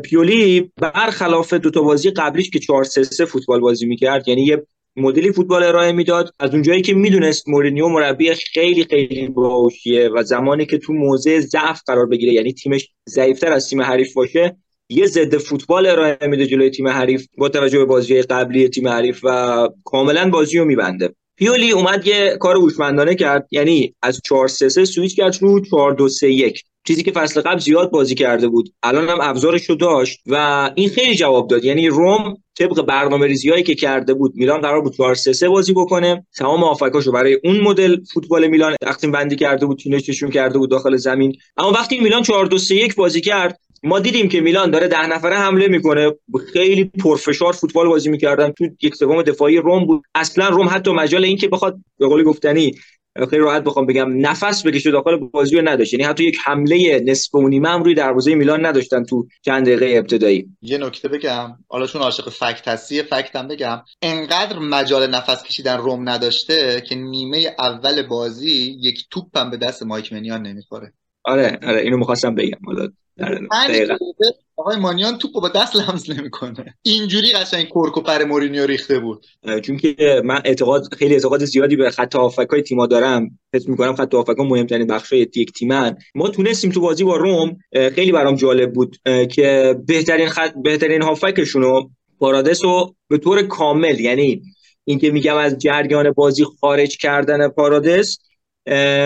پیولی برخلاف دو تا بازی قبلیش که 4 3 3 فوتبال بازی می‌کرد یعنی یه مدلی فوتبال ارائه می‌داد. از اونجایی که می‌دونست مورینیو مربی خیلی خیلی باهوشیه و زمانی که تو موضع ضعف قرار بگیره یعنی تیمش ضعیفتر از تیم حریف باشه یه ضد فوتبال ارائه میده جلوی تیم حریف با توجه به بازی قبلی تیم حریف و کاملا بازی رو میبنده. پیولی اومد یه کار هوشمندانه کرد یعنی از 4 3 3 سویچ کرد رو 4 2 3 1 چیزی که فصل قبل زیاد بازی کرده بود. الان هم ابزارش رو داشت و این خیلی جواب داد. یعنی روم طبق برنامه ریزی که کرده بود میلان قرار بود 4 3 3 بازی بکنه. تمام آفکاشو برای اون مدل فوتبال میلان تقسیم بندی کرده بود تینششون کرده بود داخل زمین. اما وقتی میلان 4 2 3 1 بازی کرد ما دیدیم که میلان داره ده نفره حمله می‌کنه. خیلی پرفشار فوتبال بازی می‌کردن. تو یک سوم دفاعی روم بود. اصلا روم حتی مجال این که بخواد به قول گفتنی خیلی راحت بخوام بگم نفس بکشه داخل بازی رو نداشت. یعنی حتی یک حمله نصف و نیمه هم روی دروازه میلان نداشتن تو چند دقیقه ابتدایی. یه نکته بگم. حالا چون عاشق فکت هستی فکت هم بگم. انقدر مجال نفس کشیدن روم نداشته که نیمه اول بازی یک توپ هم به دست مایک منیان نمی‌خوره. آره آره اینو می‌خواستم بگم. حالا آقای مانیان توپو با دست لمس نمی‌کنه. اینجوری قشنگ کرک و پر مورینیو ریخته بود. چون که من اعتقاد خیلی اعتقاد زیادی به خط هافکای تیما دارم. حس می‌کنم خط هافکا مهمترین بخشای یک تیمن. ما تونستیم تو بازی با روم خیلی برام جالب بود که بهترین خط بهترین هافکشون رو پارادس رو به طور کامل یعنی اینکه میگم از جریان بازی خارج کردن پارادس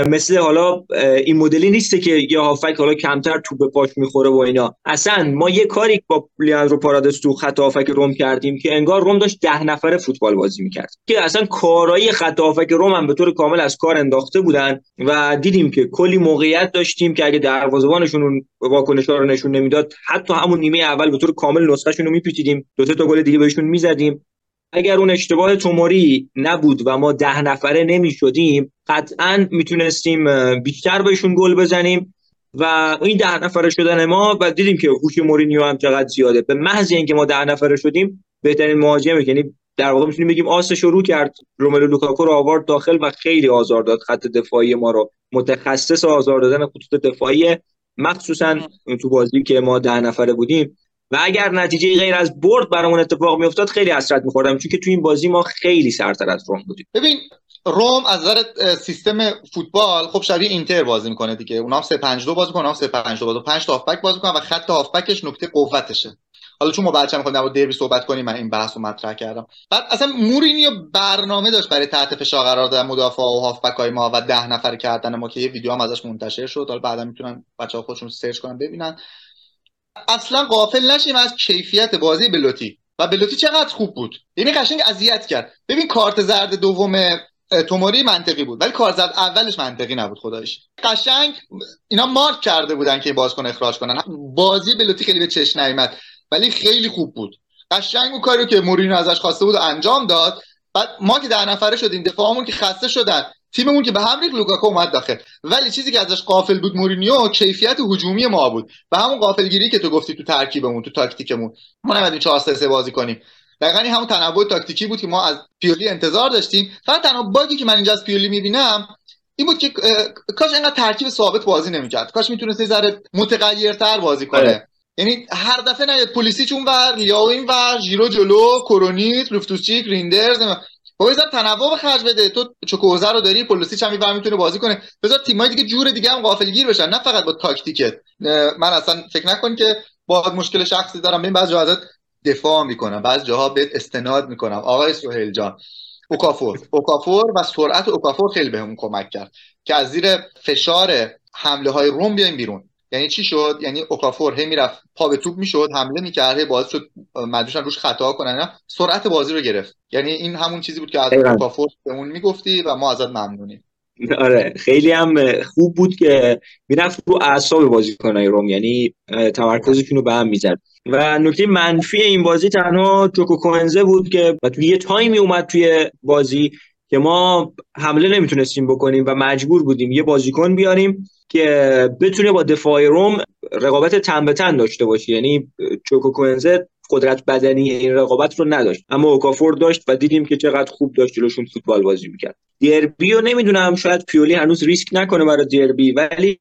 مثل حالا این مدلی نیسته که یه هافک حالا کمتر توپ به پاش می‌خوره و اینا. اصلا ما یه کاری با لیاندرو پارادس تو خط هافک روم کردیم که انگار روم داشت ده نفره فوتبال بازی می‌کرد. که اصلا کارایی خط هافک روم هم به طور کامل از کار انداخته بودن و دیدیم که کلی موقعیت داشتیم که اگه دروازه‌بانشون اون واکنشا رو نشون نمی‌داد حتی همون نیمه اول به طور کامل نسخهشون رو میپیچیدیم. دو تا گل دیگه بهشون می‌زدیم. اگر اون اشتباه توموری نبود و ما ده نفره نمی شدیم قطعا می‌تونستیم بیشتر بهشون گل بزنیم و این ده نفره شدن ما و دیدیم که هوش مورینیو هم چقدر زیاده. به محض اینکه ما ده نفره شدیم بهترین مهاجم یعنی در واقع می‌تونیم بگیم آس شروع کرد روملو لوکاکو رو آورد داخل و خیلی آزار داد خط دفاعی ما رو. متخصص آزار دادن خطوط دفاعی مخصوصا تو بازی که ما ده نفره بودیم. و اگر نتیجه غیر از برد برامون اتفاق میافتاد خیلی حسرت میخوردم. چون که تو این بازی ما خیلی سرتر از روم بودیم. ببین روم از نظر سیستم فوتبال خب شبیه اینتر بازی می‌کنه دیگه. اونا هم 3 5 2 بازی کنن هم 3 5 2 بازی 5 تا هافبک بازی کنن و خط هافبکش نکته قوتشه. حالا چون ما بچه‌ها می‌خوایم در دربی صحبت کنیم من این بحث رو مطرح کردم. بعد اصلا مورینیو برنامه داشت برای تحت فشار قرار دادن مدافع و هافبک های ما و ده نفر کردن ما که یه ویدیو هم ازش منتشر شد. حالا بعدا می‌تونن بچه‌ها خودشون سرچ کنن ببینن. اصلا قافل نشیم از کیفیت بازی بلوتی و بلوتی چقدر خوب بود. یعنی قشنگ اذیت کرد. ببین کارت زرد دوم توموری منطقی بود. ولی کارت زرد اولش منطقی نبود خدایش. قشنگ اینا مارک کرده بودن که بازیکن اخراج کنن. بازی بلوتی خیلی به چشم نیامد ولی خیلی خوب بود. قشنگ اون کاری که مورینو ازش خواسته بود انجام داد. بعد ما که در نفره شدیم دفاعمون که خسته شدن. تیممون که به هم ریخت لوکاکو اومد داخل. ولی چیزی که ازش غافل بود مورینیو کیفیت هجومی ما بود. و همون غافلگیری که تو گفتی تو ترکیبمون تو تاکتیکمون. ما نمیدیم 4 3 بازی کنیم. دقیقا همون تنوع تاکتیکی بود که ما از پیولی انتظار داشتیم. فقط تنها bug ی که من اینجا از پیولی می‌بینم این بود که کاش اینقدر ترکیب ثابت بازی نمی‌کرد. کاش می‌تونست ذره متغیرتر بازی کنه. آره. یعنی هر دفعه نه پولیسیک اون ور لیاو این ور ژیرو جلو کرونیچ لوفتوسچیک ریندرز خب بذار تنوع به خرج بده. تو چوکوزه رو داری پولیسیک هم میبر می‌تونه بازی کنه. بذار تیمای دیگه جور دیگه هم غافلگیر بشن. نه فقط با تاکتیکت من اصلا فکر نکن که با مشکل شخصی دارم. ببین بعضی جاها دفاع می‌کنم. بعضی جاها به استناد می‌کنم. آقای سهیل جان اوکافور. اوکافور و سرعت اوکافور خیلی بهمون کمک کرد که از زیر فشار حمله های روم بیایم بیرون. یعنی چی شد؟ یعنی اوکافور هی می‌رفت پا به توپ می‌شد حمله می‌کرد هی باعث شد مدوشن روش خطا کنن. سرعت بازی رو گرفت. یعنی این همون چیزی بود که از اوکافور بهمون می‌گفتی و ما ازت ممنونیم. آره خیلی هم خوب بود که می‌رفت رو اعصاب بازیکنای روم یعنی تمرکزشون رو به هم می‌زد. و نکته منفی این بازی تنها چوکو کوهنزه بود که و توی یه تایمی اومد توی بازی که ما حمله نمی‌تونستیم بکنیم و مجبور بودیم یه بازیکن بیاریم که بتونه با دفاع روم رقابت تن به تن داشته باشه. یعنی چوکو کوهنزه قدرت بدنی این رقابت رو نداشت اما اوکافور داشت و دیدیم که چقدر خوب داشت جلوشون فوتبال بازی می‌کرد. دربی رو نمی‌دونم شاید پیولی هنوز ریسک نکنه برای دربی ولی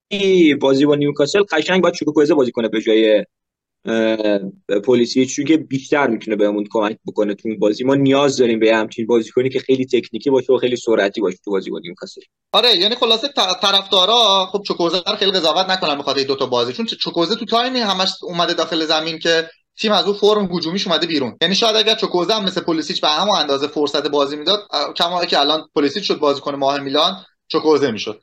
بازی با نیوکاسل قشنگ باید کوزه بازی کنه به جای پلیسی چون که بیشتر می‌تونه بهمون کمک بکنه تو این بازی. ما نیاز داریم به همچین بازیکنی که خیلی تکنیکی باشه و خیلی سرعتی باشه تو بازی با نیوکاسل آره یعنی خلاصه طرفدارا خب چوکوزه رو خیلی قضاوت نکنن بخاطر دو تا بازی. چون چوکوزه تو تایمی همش اومده داخل زمین که تیم از اون فرم هجومیش اومده بیرون. یعنی شاید اگر چوکوزه هم مثل پلیسیچ به همون اندازه فرصت بازی می‌داد کما که الان پلیسیچ شد بازیکن ماه میلان چوکوزه می‌شد.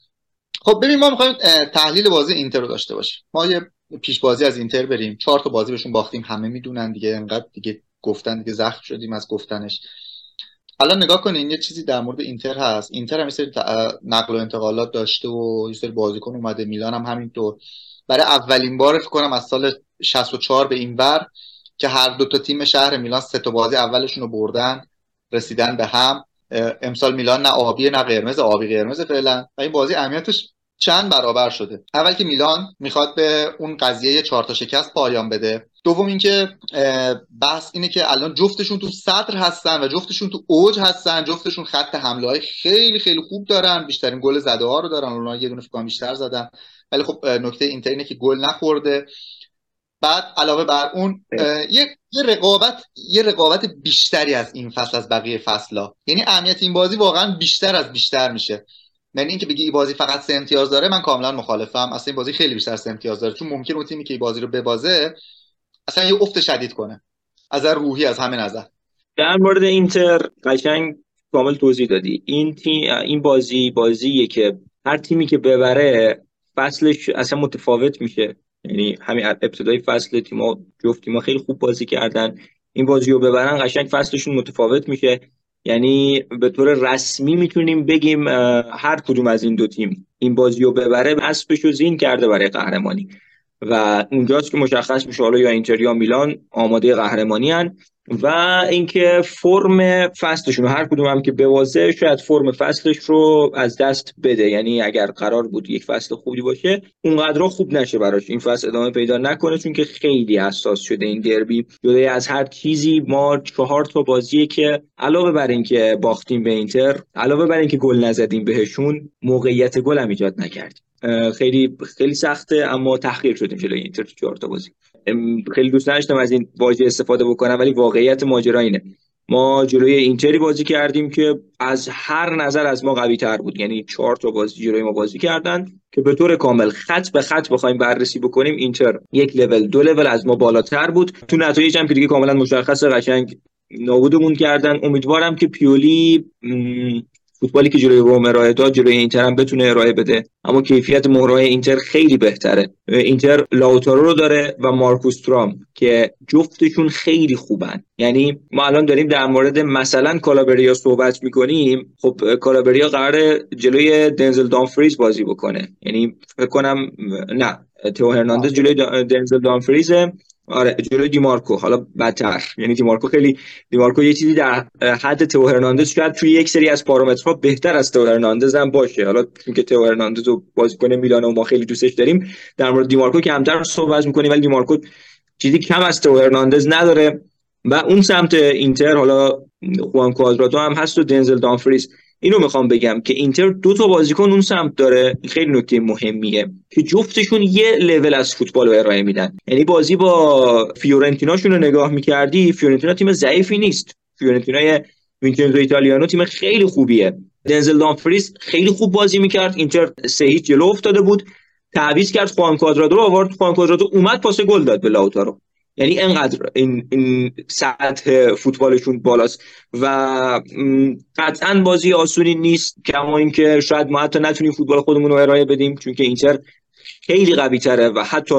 خب ببین ما می‌خوایم تحلیل بازی اینتر رو داشته باشیم. ما یه پیش بازی از اینتر بریم. چهار تا بازی بهشون باختیم. همه می‌دونن دیگه انقدر دیگه گفتن دیگه زخم شدیم از گفتنش. الان نگاه کنین یه چیزی در مورد اینتر هست. اینتر هم سری نقل و انتقالات داشته و یه سری بازیکن اومده. میلان هم همینطور برای اولین بار فکر کنم از سال 64 به این ور که هر دو تا تیم شهر میلان سه تا بازی اولشون رو بردن رسیدن به هم. امسال میلان نه آبی نه قرمز. آبی قرمز فعلا. و این بازی اهمیتش چند برابر شده؟ اول که میلان می‌خواد به اون قضیه چهار تا شکست پایان بده. دوم اینکه بحث اینه که الان جفتشون تو صدر هستن و جفتشون تو اوج هستن. جفتشون خط حمله های خیلی خیلی خوب دارن. بیشترین گل زده ها رو دارن. اونها یه دونه فکر بیشتر زدن. ولی خب نکته اینتر اینه که گل نخورده. بعد علاوه بر اون یه رقابت یه رقابت بیشتری از این فصل از بقیه فصلها. یعنی اهمیت این بازی واقعا بیشتر از بیشتر میشه. یعنی اینکه بگی این بازی فقط سه امتیاز داره من کاملا مخالفم. اصلا این بازی خیلی بیشتر سه امتیاز داره. چون ممکن اون تیمی که این بازی رو ببازه اصلا یه افت شدید کنه. از روحی از همه نظر. در مورد اینتر قشنگ کامل توضیح دادی. این تیم این بازی بازیه که هر تیمی که ببره فصلش اصلا متفاوت میشه. یعنی همین ابتدای فصل تیم‌ها جفت تیم‌ها خیلی خوب بازی کردن. این بازی رو ببرن قشنگ فصلشون متفاوت میشه. یعنی به طور رسمی می‌تونیم بگیم هر کدوم از این دو تیم این بازی رو ببره اسبش رو زین کرده برای قهرمانی. و اونجاست که مشخص میشه حالا یا اینتر یا میلان آماده قهرمانی هن و اینکه فرم فصلشون هر کدوم هم که بوازه شاید فرم فصلش رو از دست بده. یعنی اگر قرار بود یک فصل خوبی باشه اونقدر خوب نشه براش. این فصل ادامه پیدا نکنه چون که خیلی حساس شده این دربی. جدا از هر چیزی ما چهار تا بازیه که علاوه بر اینکه باختیم به اینتر علاوه بر اینکه گل نزدیم بهشون موقعیت گل هم ایجاد نکردیم. خیلی خیلی سخته اما تحقیر شدیم جلوی اینتر تو چهار تا بازی. خیلی دوست داشتم از این واژه استفاده بکنم ولی واقعیت ماجرا اینه. ما جلوی اینتری بازی کردیم که از هر نظر از ما قوی تر بود. یعنی چهار تا بازی جلوی ما بازی کردن که به طور کامل خط به خط بخوایم بررسی بکنیم اینتر یک لول دو لول از ما بالاتر بود. تو نتایج هم که دیگه کاملا مشخص قشنگ نابودمون کردن. امیدوارم که پیولی فوتبالی که جلوی روم ارائه داد جلوی اینتر هم بتونه ارائه بده. اما کیفیت مهرای اینتر خیلی بهتره. اینتر لاوتارو رو داره و مارکوس ترام که جفتشون خیلی خوبن. یعنی ما الان داریم در مورد مثلا کالابریا صحبت می‌کنیم. خب کالابریا قرار جلوی دنزل دانفریز بازی بکنه. یعنی فکر کنم نه تو هرناندز جلوی دنزل دانفریزه آره جلوی دیمارکو. حالا بدتر. یعنی دیمارکو خیلی دیمارکو یه چیزی در حد تو هرناندز شاید توی یک سری از پارامترها بهتر از تو هرناندز هم باشه. حالا چون تو هرناندز رو بازیکن میلان و ما خیلی دوستش داریم در مورد دیمارکو کمتر صحبت می‌کنیم ولی دیمارکو چیزی کم از تو هرناندز نداره. و اون سمت اینتر حالا خوان کوادراتو هم هست و دنزل دانفریز اینو می‌خوام بگم که اینتر دو تا بازیکن اون سمت داره. خیلی نکته مهمیه. که جفتشون یه لول از فوتبال رو ارائه میدن. یعنی بازی با فیورنتیناشون رو نگاه می‌کردی فیورنتینا تیم ضعیفی نیست. فیورنتینای وینچنزو ایتالیانو تیم خیلی خوبیه. دنزل دامفریز خیلی خوب بازی می‌کرد. اینتر سه جلو افتاده بود. تعویض کرد خوان کوادرادو آورد. خوان کوادرادو اومد پاس گل داد به لاوتارو. یعنی انقدر این, این سطح فوتبالشون بالاست و قطعا بازی آسونی نیست کما اینکه شاید ما حتی نتونیم فوتبال خودمون رو ارائه بدیم چون که اینتر خیلی قوی تره و حتی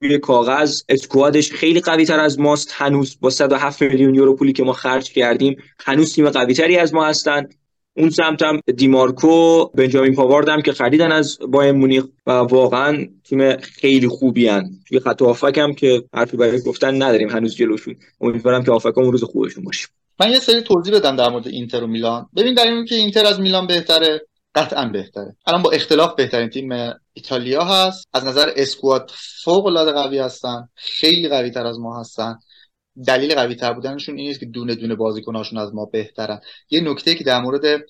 روی کاغذ squad ش خیلی قوی تر از ماست. هنوز با 107 میلیون یورو پولی که ما خرج کردیم هنوز تیم قوی تری از ما هستن. اون سمت هم دیمارکو بنجامین پاوارد هم که خریدن از بایر مونیخ و واقعا تیم خیلی خوبی هن. توی خط هافک هم که حرفی برای گفتن نداریم هنوز جلوشون. امیدوارم که هافک اون روز خوبشون باشه. من یه سری توضیح بدم در مورد اینتر و میلان. ببین در این که اینتر از میلان بهتره قطعا بهتره. الان با اختلاف بهترین تیم ایتالیا هست. از نظر اسکواد فوق العاده قوی هستن. خیلی قوی تر از ما هستن. دلیل قوی تر بودنشون این که دونه دونه بازیکناشون از ما بهترن. یه نکته که در مورد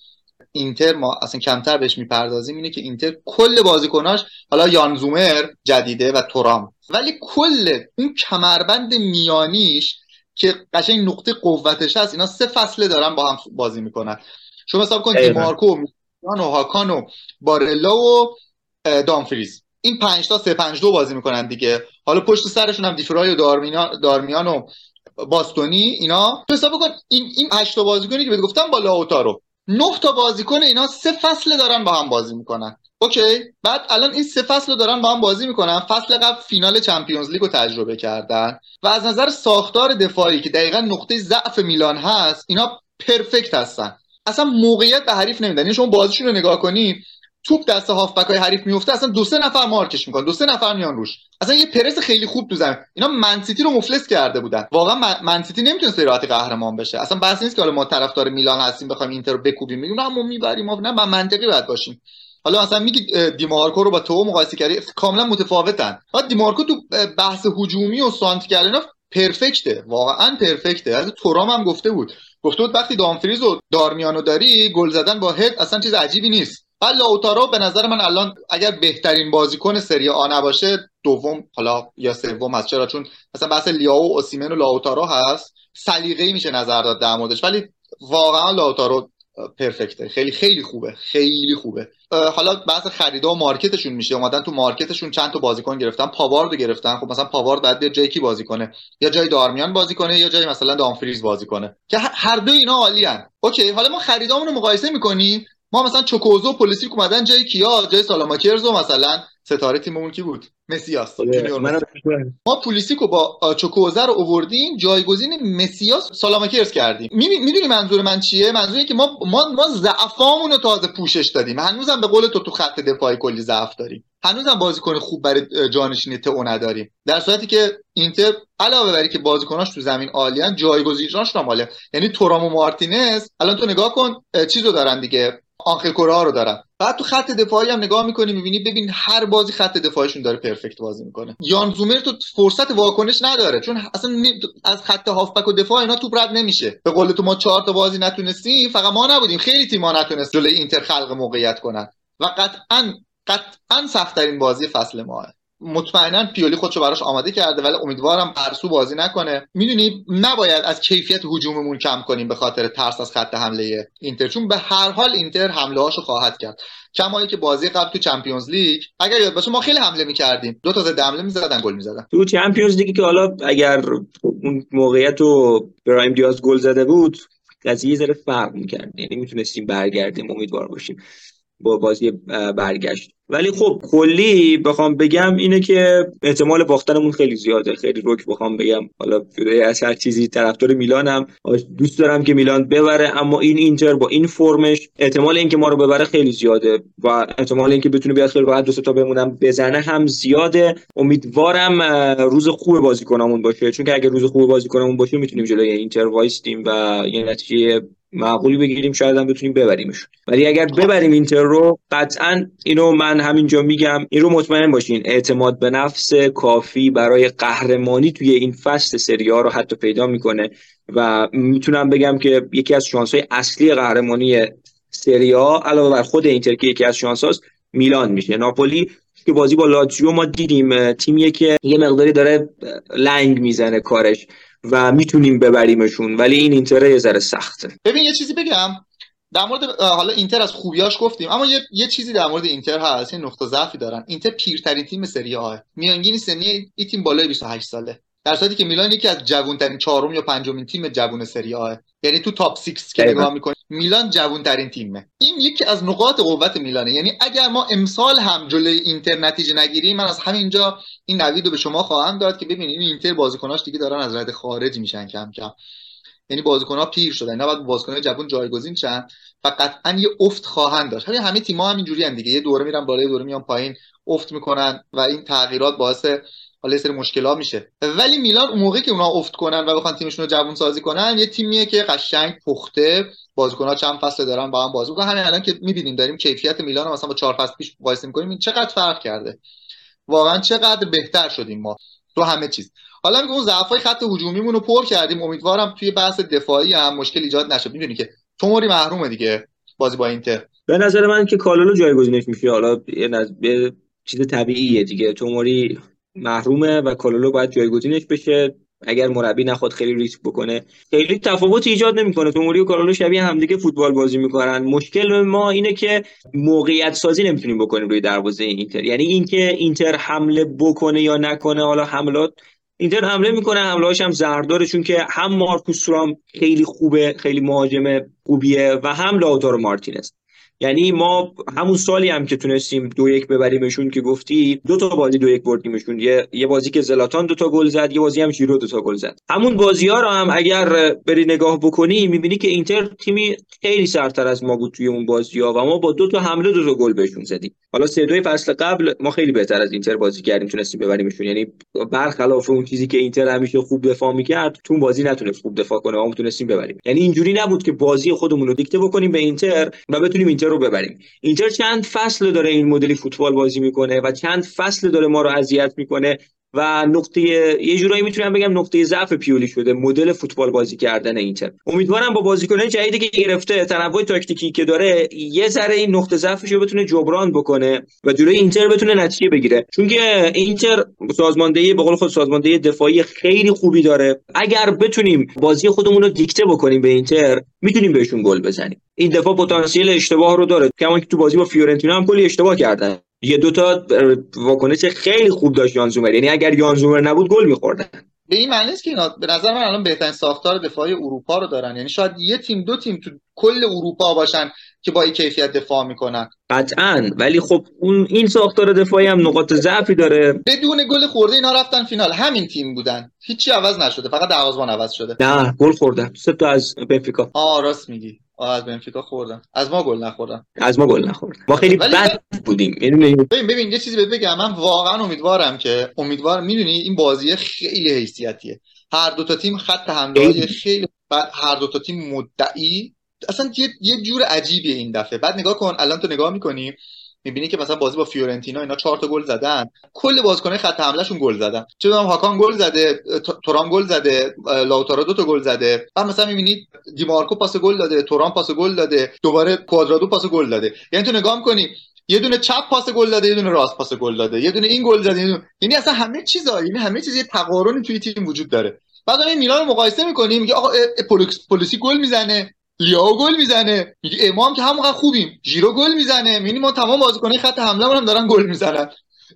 اینتر ما اصلا کمتر بهش می‌پردازیم اینه که اینتر کل بازیکناش حالا یان زومر جدیده و تورام ولی کل اون کمربند میانیش که قشنگ نقطه قوتش هست اینا سه فصله دارن با هم بازی می‌کنن. شما حساب کن دیمارکو و هاکان و بارلا و دامفریز. این پنج تا سه پنج دو بازی می‌کنن دیگه. حالا پشت سرشون هم دیفرای و دارمیان و باستونی اینا. تو حساب کن این این هشت بازیکنی که بهت گفتم با لاوتارو نه تا بازیکن اینا سه فصل دارن با هم بازی می‌کنن. اوکی؟ بعد الان این سه فصل رو دارن با هم بازی می‌کنن. فصل قبل فینال Champions League رو تجربه کردن. و از نظر ساختار دفاعی که دقیقا نقطه ضعف میلان هست اینا perfect هستن. اصلا موقعیت به حریف نمیدن. یعنی شما بازیشون رو نگاه کنی توپ دست هافبک های حریف میفته اصلا دو سه نفر مارکش می‌کنن دو سه نفر میان روش. اصلا یه پرس خیلی خوب تو زمین. اینا منسیتی رو مفلس کرده بودن. واقعا منسیتی نمی‌تونه سری آ قهرمان بشه. اصلا بحث نیست که حالا ما طرفدار میلان هستیم بخوایم اینتر رو بکوبیم. میگیم نه ما می‌بریم ما نه منطقی باید باشیم. حالا مثلا میگی دیمارکو رو با تو مقایسه کردی کاملا متفاوتن. دیمارکو تو بحث هجومی و سانت کردن پرفکته. واقعا پرفکته. از تورام هم گفته بود. گفته بود وقتی دامفریز و دارمیانو داری گل زدن با هد اصلا چیز عجیبی نیست. بعد لاوتارو به نظر من الان اگر بهترین بازیکن سری آ نباشه دوم حالا یا سوم هست چرا؟ چون مثلا بحث لیاو و اوسیمن و لاوتارو هست. سلیقه‌ای میشه نظر داد در موردش ولی واقعا لاوتارو perfect ه. خیلی خیلی خوبه خیلی خوبه. حالا بحث خریدا و market شون میشه. اومدن تو market شون چند تا بازیکن گرفتن. پاوارد گرفتن. خب مثلا پاوارد بعد جای کی بازی کنه؟ یا جای دارمیان بازی کنه یا جای مثلا دامفریز بازی کنه. که هر دو اینا عالی اوکی حالا ما خریدامون رو مقایسه می‌کنیم. ما مثلا چوکوزو و پلیسیک اومدن جای کیا؟ جای سالاماکرز مثلا. ستاره تیممون کی بود؟ مسیاس آره، ما پولیسیکو با چوکوزه رو اووردیم جایگزین مسیاس سالاماکرز کردیم. می‌دونی منظور من چیه؟ منظور که ما ما ما ضعفامون رو تازه پوشش دادیم. هنوزم به قول تو تو خط دفاعی کلی ضعف داریم. هنوزم بازیکن خوب برای جانشینی تو نداریم. در صورتی که اینتر علاوه بر که بازیکناش تو زمین عالیان جایگزیناش هم عالیه یعنی تورام و مارتینز الان تو نگاه کن چیزو دارن دیگه. آنخل کره رو دارن بعد تو خط دفاعی هم نگاه می‌کنی می‌بینی ببین هر بازی خط دفاعیشون داره پرفکت بازی می‌کنه. یان زومر تو فرصت واکنش نداره. چون اصلا از خط هافبک و دفاع اینا توپ رد نمیشه. به قول تو ما چهار تا بازی نتونستیم فقط ما نبودیم. خیلی تیم‌ها نتونست جلوی اینتر خلق موقعیت کنن. و قطعا قطعا سختترین بازی فصل ماه. مطمئنا پیولی خودشو براش آماده کرده ولی امیدوارم برسو بازی نکنه. می‌دونی نباید از کیفیت هجوممون کم کنیم به خاطر ترس از خط حمله اینتر چون به هر حال اینتر حمله هاشو خواهد کرد. کما که بازی قبل تو چمپیونز لیگ اگر یاد باشه ما خیلی حمله می‌کردیم. دو تا ضد حمله می‌زدن گل می‌زدن. تو چمپیونز لیگ که حالا اگر اون موقعیت رو برایم دیاز گل زده بود قضیه یه ذره فرق می‌کرد. یعنی می‌تونستیم برگردیم امیدوار باشیم با بازی برگشت. ولی خب کلی بخوام بگم اینه که احتمال باختنمون خیلی زیاده. خیلی روک بخوام بگم. حالا جدای از هر چیزی طرفدار میلانم. دوست دارم که میلان ببره اما این اینتر با این فرمش احتمال اینکه ما رو ببره خیلی زیاده و احتمال اینکه بتونه بیاد خیلی راحت دو تا بمونم بزنه هم زیاده. امیدوارم روز خوب بازیکنامون باشه. چون که اگه روز خوب بازیکنامون باشه می‌تونیم جلوی اینتر وایستیم و یه نتیجه معقولی بگیریم. شاید هم بتونیم ببریمش. ولی اگر ببریم اینتر رو قطعا اینو من همینجا میگم این رو مطمئن باشین اعتماد به نفس کافی برای قهرمانی توی این فصل سری رو حتی پیدا می‌کنه. و می‌تونم بگم که یکی از شانس های اصلی قهرمانی سری علاوه بر خود اینتر که یکی از شانس هاست میلان میشه. ناپولی که بازی با لاتزیو ما دیدیم تیمیه که یه مقداری داره لنگ می‌زنه کارش و می‌تونیم ببریمشون ولی این اینتر یه ذره سخته. ببین یه چیزی بگم. در مورد حالا اینتر از خوبیاش گفتیم اما یه, یه چیزی در مورد اینتر هست یه نقطه ضعفی دارن. اینتر پیرترین تیم سری آ میانگین سنی این تیم بالای 28 ساله. در صورتی که میلان یکی از جوانترین چهارم یا پنجمین تیم جوون سری آ یعنی تو تاپ 6 که نگاه می‌کنی میلان جوانترین تیمه. این یکی از نقاط قوت میلانه. یعنی اگر ما امسال هم جلوی اینتر نتیجه نگیریم من از همینجا این نوید رو به شما خواهم داد که ببینید این اینتر بازیکناش دیگه دارن از رد خارج میشن کم کم. یعنی بازیکن ها پیر شدن. نه بعد بازیکن جوان جایگزین شن. و قطعا یه افت خواهند داشت. همین همه تیم‌ها هم اینجوری دیگه. یه دوره میرن بالا یه دوره میان پایین افت می‌کنن و این تغییرات باعث حالا سری مشکلات میشه. ولی میلان اون موقعی که اونا افت کنن و بخوان تیمشون رو جوون سازی کنن یه تیمیه که قشنگ پخته. بازیکن‌ها چند فصل دارن با هم بازی می‌کنن. همین الان که می‌بینیم داریم کیفیت میلان مثلا با چهار فصل پیش مقایسه می‌کنیم چقدر فرق کرده؟ واقعا چقدر بهتر شدیم ما؟ تو همه چیز. حالا میگم اون ضعفای خط هجومیمون رو پر کردیم امیدوارم توی بحث دفاعی هم مشکل ایجاد نشه. می‌دونی که توموری محرومه دیگه بازی با اینتر. به نظر من که کالولو جایگزینش میشه. حالا یه نظر... چیز طبیعیه دیگه. توموری محرومه و کالولو باید جایگزینش بشه. اگر مربی نخواد خیلی ریسک بکنه. خیلی تفاوت ایجاد نمی‌کنه. توموری و کارولو شبیه همدیگه فوتبال بازی می‌کنن. مشکل ما اینه که موقعیت سازی نمی‌تونیم بکنیم روی دروازه اینتر. یعنی اینکه اینتر حمله بکنه یا نکنه حالا حملات اینتر حمله می‌کنه حملهاش هم زرداره چون که هم مارکوس رام خیلی خوبه خیلی مهاجم خوبیه و هم لاوتارو مارتینز. یعنی ما همون سالی هم که تونستیم دو یک ببریمشون که گفتی دو تا بازی دو یک بردیمشون. یه یه بازی که زلاتان دو تا گل زد یه بازی هم ژیرو دو تا گل زد. همون بازی ها رو هم اگر بری نگاه بکنی می‌بینی که اینتر تیمی خیلی سرتر از ما بود توی اون بازی ها و ما با دو تا حمله دو تا گل بهشون زدیم. حالا سه دوی فصل قبل ما خیلی بهتر از اینتر بازی کردیم تونستیم ببریمشون. یعنی برخلاف اون چیزی که اینتر همیشه خوب دفاع می‌کرد تو بازی نتونست خوب دفاع کنه ما تونستیم ببریم. یعنی اینجوری نبود که بازی خودمون رو دیکته بکنیم به اینتر و بتونیم اینتر رو ببریم. اینتر چند فصل داره این مدلی فوتبال بازی می‌کنه و چند فصل داره ما رو اذیت می‌کنه. و نقطه یه جورایی می‌تونم بگم نقطه ضعف پیولی شده مدل فوتبال بازی کردن اینتر امیدوارم با بازیکنان جدیدی که گرفته تنوع تاکتیکی که داره یه ذره این نقطه ضعفش رو بتونه جبران بکنه و جلوی اینتر بتونه نتیجه بگیره. چون که اینتر سازماندهی به قول خود سازماندهی دفاعی خیلی خوبی داره. اگر بتونیم بازی خودمون رو دیکته بکنیم به اینتر می‌تونیم بهشون گل بزنیم. این دفاع پتانسیل اشتباه رو داره. کما که تو بازی با فیورنتینا هم کلی اشتباه کردن. یه دوتا واکنش خیلی خوب داشت یان زومر. یعنی اگر یان زومر نبود گل میخوردن. به این معنی که اینا به نظر من الان بهترین ساختار دفاعی اروپا رو دارن. یعنی شاید یه تیم دو تیم تو کل اروپا باشن که با این کیفیت دفاع می‌کنن. قطعا. ولی خب اون این ساختار دفاعی هم نقاط ضعفی داره. بدون گل خورده اینا رفتن فینال. همین تیم بودن. هیچی عوض نشده. فقط دروازه‌بان عوض شده. نه گل خوردن. سه تا از بنفیکا. آ راست میگی. از بنفیکا خوردن. از ما گل نخوردن. از ما گل نخوردن ما خیلی بد بودیم. ببین ببین یه چیزی بهت بگم. من واقعا امیدوارم که امیدوارم می‌دونی این بازی خیلی حیثیتیه. هر دو تا تیم خط حمله خیلی هر دو تا تیم مدعی اصلا یه, یه جور عجیبیه این دفعه. بعد نگاه کن الان تو نگاه می‌کنی می‌بینی که مثلا بازی با فیورنتینا اینا چهار تا گل زدن. کل بازیکن‌های خط حملهشون گل زدن. چه می‌دونم هاکان گل زده تورام گل زده لاوتارو دو تا گل زده. بعد مثلا می‌بینی دیمارکو پاس گل داده تورام پاس گل داده دوباره کوادرادو پاس گل داده. یعنی تو نگاه می‌کنی یه دونه چپ پاس گل داده یه دونه راست پاس گل داده. یه دونه این گل زده دونه... یعنی اصلا همه چیزا یعنی همه چیز یه تقارنی توی تیم وجود داره. بعد میلان رو مقایسه می‌کنیم میگه آقا پلیسی گل می‌زنه. لیاو گل می‌زنه. میگه امام که همونقدر خوبیم. ژیرو گل می‌زنه. می‌بینی ما تمام بازیکنای خط حمله هم دارن گل می‌زنن.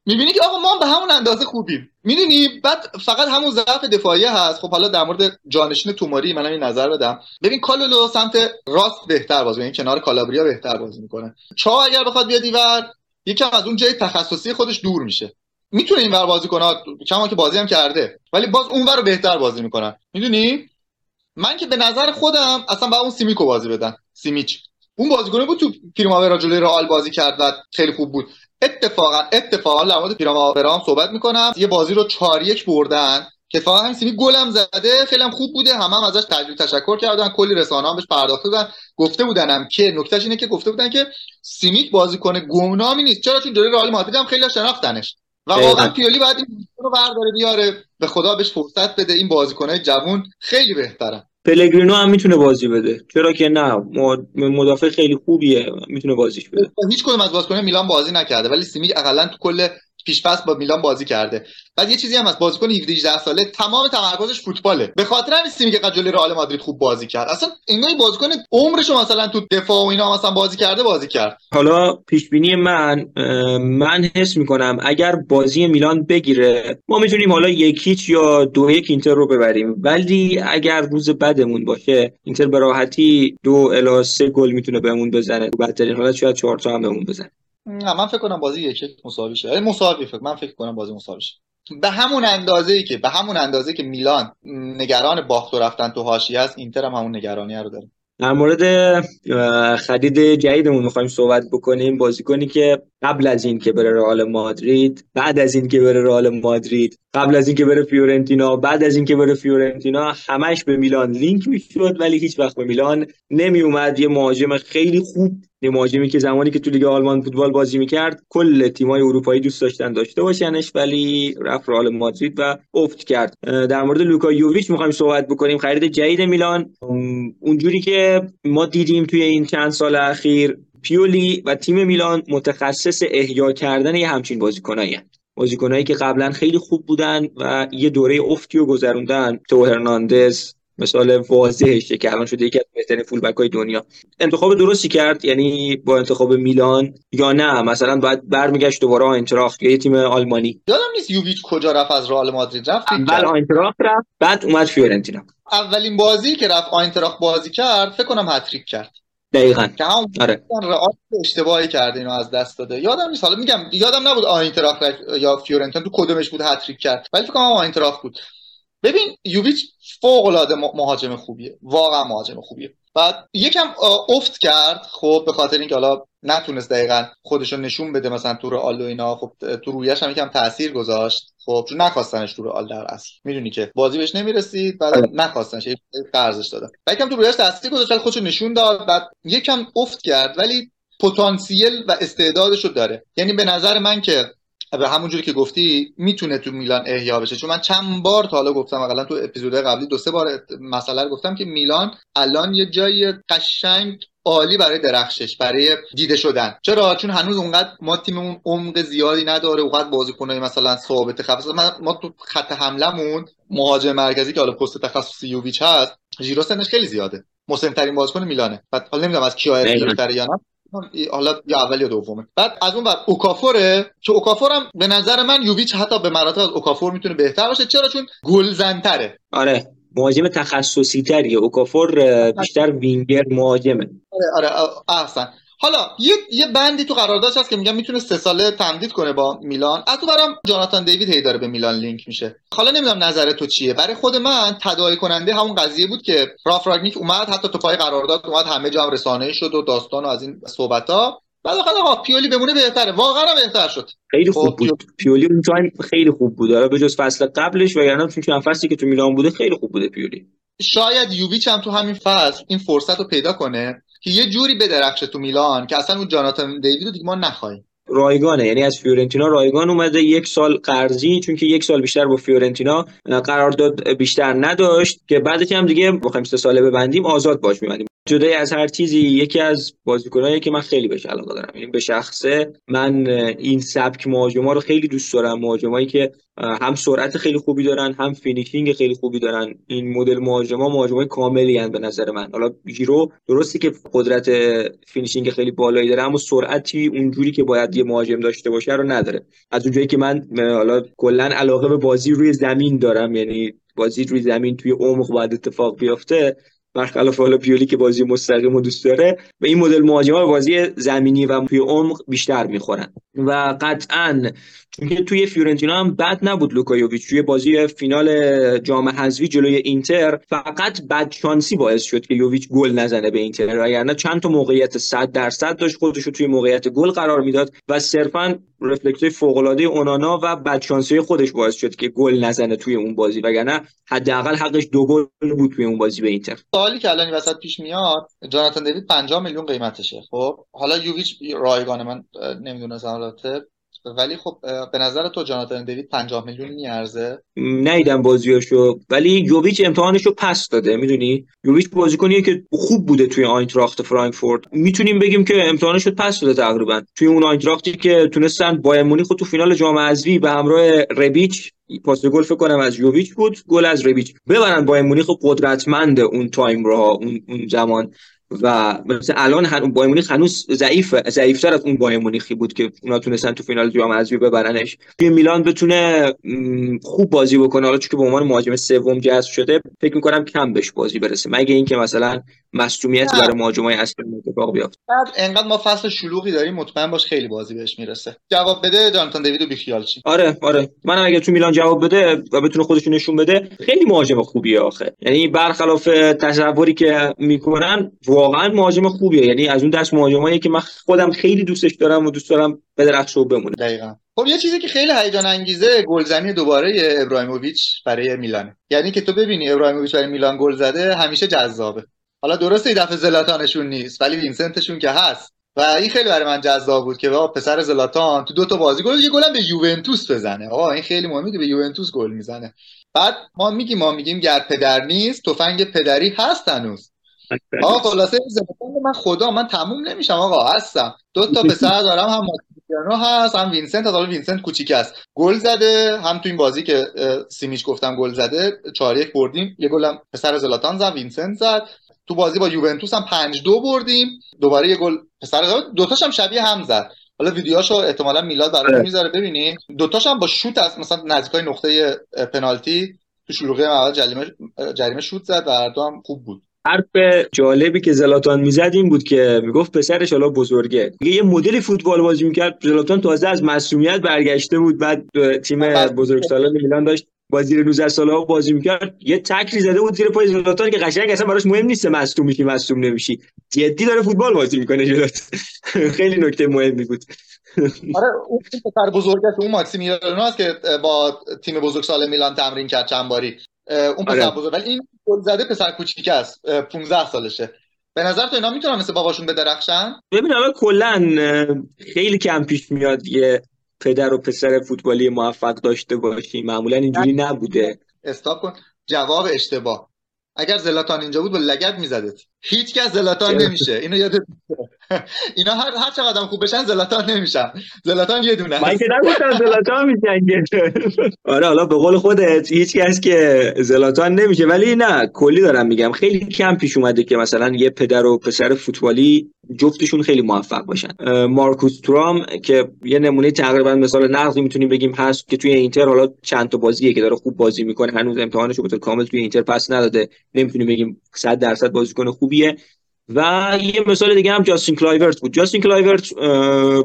می‌بینی که آقا ما به همون اندازه خوبیم. می‌دونی؟ بعد فقط همون ضعف دفاعی هست. خب حالا در مورد جانشین توماری منم این نظر بدم. ببین کالولو سمت راست بهتر بازی این کنار کالابریا بهتر بازی می‌کنه. چا اگر بخواد بیاد دیور یکم از اون جای تخصصی خودش دور میشه. می‌تونه این ور بازی کنه. کما که بازی هم کرده. ولی باز اونور رو بهتر بازی می‌کنن. می‌دونی؟ من که به نظر خودم اصلا با اون سیمیکو بازی بدن. سیمیچ. اون بازیکنه بود تو پیرماورا جلوی رئال بازی کرد و خیلی خوب بود. اتفاقا اتفاقا در مورد پیرماورا هم صحبت می‌کنم. یه بازی رو 4 1 بردن که اتفاقا هم سیمی گلم زده. خیلی هم خوب بوده. همه هم ازش تجربه تشکر کردن. کلی رسانه هم بهش پرداخته بودن. گفته بودنم که نکتهش اینه که گفته بودن که سیمیک بازیکن گمنامی نیست. چرا؟ چون جلوی رئال مادرید هم خیلی شناختنش. و واقعا پیولی باید این رو برداره بیاره به خدا بهش فرصت بده. این بازیکنای جوون خیلی بهترن. پلگرینو هم می‌تونه بازی بده. چرا که نه مدافع خیلی خوبیه می‌تونه بازیش بده. هیچ کدوم از بازیکنان میلان بازی نکرده ولی سیمی اقلا تو کل پیش پس با میلان بازی کرده. بعد یه چیزی هم هست بازیکن 17 18 ساله تمام تمرکزش فوتباله. به خاطر همین سیمی که جلوی رئال مادرید خوب بازی کرد. اصلا انگار بازیکن عمرش مثلا تو دفاع و اینا مثلا بازی کرده بازی کرد. حالا پیش بینی من من حس می‌کنم اگر بازی میلان بگیره ما می‌تونیم حالا یکیچ یا دو یک اینتر رو ببریم. ولی اگر روز بدمون باشه اینتر به راحتی دو الی سه گل می‌تونه بهمون بزنه. بدترین حالت شاید چهار تا هم بهمون بزنه. نه من فکر کنم بازی یک مساوی شه. مساوی فکر من فکر کنم بازی مساوی شه. به همون اندازه ای که به همون اندازه که میلان نگران باخت و رفتن تو حاشیه است اینتر هم همون نگرانی رو داره. در مورد خرید جدیدمون می‌خوایم صحبت بکنیم. بازیکنی که قبل از این که بره رئال مادرید بعد از این که بره رئال مادرید قبل از این که بره فیورنتینا بعد از این که بره فیورنتینا همش به میلان لینک می‌شد ولی هیچ وقت به میلان نمی اومد یه مهاجم خیلی خوب مهاجمی که زمانی که تو لیگ آلمان فوتبال بازی می‌کرد کل تیمای اروپایی دوست داشتن داشته باشنش ولی رفت رئال مادرید و افت کرد. در مورد لوکا یوویچ می‌خوایم صحبت بکنیم. خرید جدید میلان. اونجوری که ما دیدیم توی این چند سال اخیر پیولی و تیم میلان متخصص احیا کردن یه همچین بازیکنایی بازیکنایی که قبلا خیلی خوب بودن و یه دوره افتی رو گذروندن. تو هرناندز مثال واضحش که الان شده یکی از بهترین فول بک های دنیا. انتخاب درستی کرد؟ یعنی با انتخاب میلان؟ یا نه؟ مثلا باید برمیگشت دوباره آینتراخت یا یه تیم آلمانی؟ یادم نیست یوویچ کجا رفت از رئال مادرید. رفت اول آینتراخت رفت بعد اومد فیورنتینا. اولین بازی که رفت آینتراخت بازی کرد فکر کنم هتریک کرد. دقیقا. که همون آره. اشتباهی کرده اینو از دست داده. یادم نیست. حالا میگم یادم نبود آینتراخت یا فیورنتینا تو کدومش بود هتریک کرد. ولی فکر کنم آینتراخت بود. ببین یوویچ فوق العاده مهاجم خوبیه. واقعا مهاجم خوبیه. بعد یکم افت کرد. خب به خاطر اینکه حالا نتونست دقیقا خودشو نشون بده مثلا تو رئال و اینا. خب تو رویش هم یکم تاثیر گذاشت. خب چون نخواستنش تو رئال در اصل. می‌دونی که بازی بهش نمی‌رسید بعد آره. نخواستنش. قرضش دادن. و یکم تو رویش تاثیر گذاشت ولی خودشو نشون داد. بعد یکم افت کرد ولی پتانسیل و استعدادشو داره. یعنی به نظر من که به همونجوری که گفتی می‌تونه تو میلان احیا بشه. چون من چند بار تا حالا گفتم اقلا تو اپیزود قبلی دو سه بار مسئله رو گفتم که میلان الان یه جای قشنگ عالی برای درخشش برای دیده شدن. چرا؟ چون هنوز اونقدر ما تیممون عمق زیادی نداره اونقدر بازیکنای مثلا ثابت خفیف ما تو خط حملمون مهاجم مرکزی که حالا پست تخصصی یوویچ هست ژیرو سنش خیلی زیاده. مسن ترین بازیکن میلانه. بعد حالا نمی‌دونم از کیا یا نه. حالا یا اول یا دومه. بعد از اون بعد اوکافوره. که اوکافور هم به نظر من یوویچ حتی به مراتب از اوکافور می‌تونه بهتر باشه. چرا؟ چون گلزنتره آره. مهاجم تخصصی تریه اوکافور بیشتر وینگر مهاجمه. آره آره احسن. حالا یه یه بندی تو قراردادش هست که میگم می‌تونه سه ساله تمدید کنه با میلان. از اون برام جاناتان دیوید هی داره به میلان لینک میشه. حالا نمی‌دونم نظر تو چیه. برای خود من تداعی کننده همون قضیه بود که راف راگنیک اومد حتی تو پای قرارداد اومد همه جا هم رسانه‌ای شد و داستان و از این صحبت ها بعد آقا پیولی بمونه بهتره. واقعا بهتر شد. خیلی خوب خب، بود. پیولی اون تایم خیلی خوب بود. آره به جز فصل قبلش و یعنی چون چند فصلی که تو میلان بوده خیلی خوب بوده پیولی. شاید یوویچ هم تو همین فصل این فرصت رو پیدا کنه. که یه جوری بدرخشه تو میلان که اصلا اون جاناتان دیوید رو دیگه ما نخواهیم. رایگانه. یعنی از فیورنتینا رایگان اومده یک سال قرضی چون که یک سال بیشتر با فیورنتینا قرارداد بیشتر نداشت که بعدش هم دیگه بخوایم سه ساله ببندیم آزاد باهاش میبندیم. جدای از هر چیزی یکی از بازیکنایی که من خیلی بهش علاقه دارم. یعنی به شخصه من این سبک مهاجما رو خیلی دوست دارم. مهاجمایی که هم سرعت خیلی خوبی دارن هم فینیشینگ خیلی خوبی دارن. این مدل مهاجما مهاجمای کاملی هستن به نظر من. حالا ژیرو درسته که قدرت فینیشینگ خیلی بالایی داره اما سرعتی اونجوری که باید یه مهاجم داشته باشه رو نداره. از اونجایی که من حالا کلا علاقه به بازی روی زمین دارم. یعنی بازی روی زمین توی عمق باید اتفاق بیفته. برخلاف حالا پیولی که بازی مستقیم و دوست داره به این مدل مهاجما بازی زمینی و توی عمق بیشتر می‌خورن. و قطعا چون توی فیورنتینا هم بد نبود لوکا یوویچ توی بازی فینال جام حذفی جلوی اینتر فقط بد شانسی باعث شد که یوویچ گل نزنه به اینتر. وگرنه چند تا موقعیت 100 درصد داشت خودش رو توی موقعیت گل قرار می‌داد و صرفا رفلکس فوق العاده اونانا و بدشانسی خودش باعث شد که گل نزنه توی اون بازی. وگرنه حداقل حقش دو گل بود توی اون بازی به اینتر. سوالی که الان وسط پیش میاد جاناتان دیوید 50 میلیون قیمتشه. خب حالا یوویچ رایگان من نمی‌دونم البته ولی خب به نظر تو جاناتان دیوید 50 میلیون میارزه؟ ندیدم بازیاشو. ولی یوویچ امتحانشو پس داده می‌دونی؟ یوویچ بازیکنیه که خوب بوده توی آینتراخت فرانکفورت. می‌تونیم بگیم که امتحانشو پس داده تقریبا. توی اون آینتراختی که تونستن بایر مونیخ تو فینال جام حذفی به همراه ربیچ پاس گل فکر کنم از یوویچ بود گل از ربیچ. ببرن بایر مونیخ قدرتمند اون تایم را اون, اون زمان. و مثلا الان هن... بایر مونیخ هنوز ضعیف ضعیفتر از اون بایر مونیخی بود که اونا تونستن تو فینال جام حذفی ببرنش. که میلان بتونه خوب بازی بکنه. حالا چون که به عنوان مهاجم سوم جذب شده فکر می‌کنم کم بهش بازی برسه. مگه اینکه مثلا مصونیت برای مهاجمای اصلی اتفاق بیفته؟ بعد انقدر ما فصل شلوغی داریم مطمئن باش خیلی بازی بهش می‌رسه. جواب بده جانتان دیوید بیخیال چی آره آره. من اگه تو میلان جواب بده و بتونه خودش نشون بده خیلی مهاجم خوبیه آخه. یعنی برخلاف تصوری که می‌کنن واقعا مهاجم خوبیه. یعنی از اون دست مهاجمایی که من خودم خیلی دوستش دارم و دوست دارم بدرخش بمونه. دقیقاً. خب یه چیزی که خیلی هیجان انگیزه گلزنی دوباره ابراهیموویچ برای میلان یعنی که تو ببینی ابراهیموویچ برای میلان گل زده همیشه جذابه. حالا درسته این دفعه زلاتانشون نیست ولی وینسنتشون که هست. و این خیلی برای من جذاب بود که با پسر زلاتان تو دو تا بازی گل یه گلم به یوونتوس بزنه. آقا این خیلی مهمه که به یوونتوس گل می‌زنه. بعد ما میگیم ما میگیم گر پدر نیست تفنگ پدری هست هنوز. آقا خلاصه زلاتان من خدا من تموم نمیشم آقا هستم. دو تا پسر دارم هم ماتیانو هست هم وینسنت حالا وینسنت کوچیک است. گل زده هم تو این بازی که سیمیش گفتم گل زده 4 1 بردیم. یه گلم پسر زلاتان زد وینسنت زد. تو بازی با یوونتوس هم 5 2 بردیم. دوباره یه گل پسر دوتاش هم شبیه هم زد. حالا ویدیوهاشو احتمالا میلاد براتون آره. می‌ذاره ببینید دوتاش هم با شوت از مثلا نزدیکای نقطه پنالتی تو شلوغی اول جریمه جریمه شوت زد و دو هم خوب بود. حرف جالبی که زلاتان می‌زد این بود که می‌گفت پسرش حالا بزرگه. یه مدلی فوتبال بازی می‌کرد زلاتان تازه از مسئولیت برگشته بود بعد تیم بزرگسالان میلان داشت با زیر 19 ساله ها بازی می‌کرد. یه تکری زده بود زیر پای زلاتان که قشنگ اصلا براش مهم نیست مصدوم میشی مصدوم نمیشی. جدی داره فوتبال بازی می‌کنه جلات [laughs] خیلی نکته مهمی بود. [laughs] آره اون پسر بزرگش اون ماکسیمیلیانو هست که با تیم بزرگسال میلان تمرین کرد چند باری. اون پسر آره. بزرگ. ولی این گل زده پسر کوچیک است. 15 سالشه. به نظر تو اینا می‌تونن مثل باباشون بدرخشن؟ ببین حالا کلا خیلی کم پیش میاد یه پدر و پسر فوتبالی موفق داشته باشی. معمولا اینجوری نبوده. استاپ کن. جواب اشتباه. اگر زلاتان اینجا بود با لگد میزدت. هیچ کس زلاتان نمیشه. اینو یادت اینا هر هر چقدر خوب بشن زلاتان نمیشن. زلاتان یه دونه. من که نگفتم زلاتان میشن آره حالا به قول خودت هیچ کس که زلاتان نمیشه. ولی نه کلی دارم میگم. خیلی کم پیش اومده که مثلا یه پدر و پسر فوتبالی جفتشون خیلی موفق باشن. مارکوس ترام که یه نمونه تقریبا مثال نقضی می‌تونیم بگیم هست که توی اینتر حالا چند تا بازیه که داره خوب بازی می‌کنه. هنوز امتحانش رو کامل توی اینتر پس نداده. نمی‌تونیم بگیم 100 درصد بازیکن خوبیه. و یه مثال دیگه هم جاستین کلایورت بود. جاستین کلایورت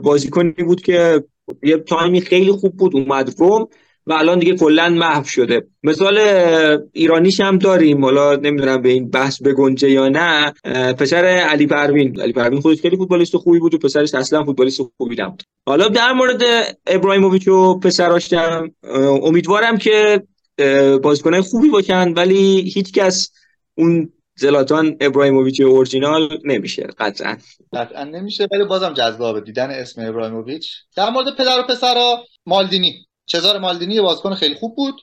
بازیکنی بود که یه تایمی خیلی خوب بود اومد روم و الان دیگه کلا محو شده. مثال ایرانیش هم داریم. حالا نمی‌دونم به این بحث بگنجه یا نه. پسر علی پروین. علی پروین خودش خیلی فوتبالیست خوبی بود و پسرش اصلا فوتبالیست خوبی نبود. حالا در مورد ابراهیموویچ و پسراش امیدوارم که بازیکنای خوبی باشن ولی هیچکس اون زلاتان ابراهیموویچ اورجینال نمیشه قطعا. قطعا نمیشه ولی بازم جذابه. دیدن اسم ابراهیموویچ در مورد پدر و پسرا مالدینی. چزار مالدینی بازیکن خیلی خوب بود.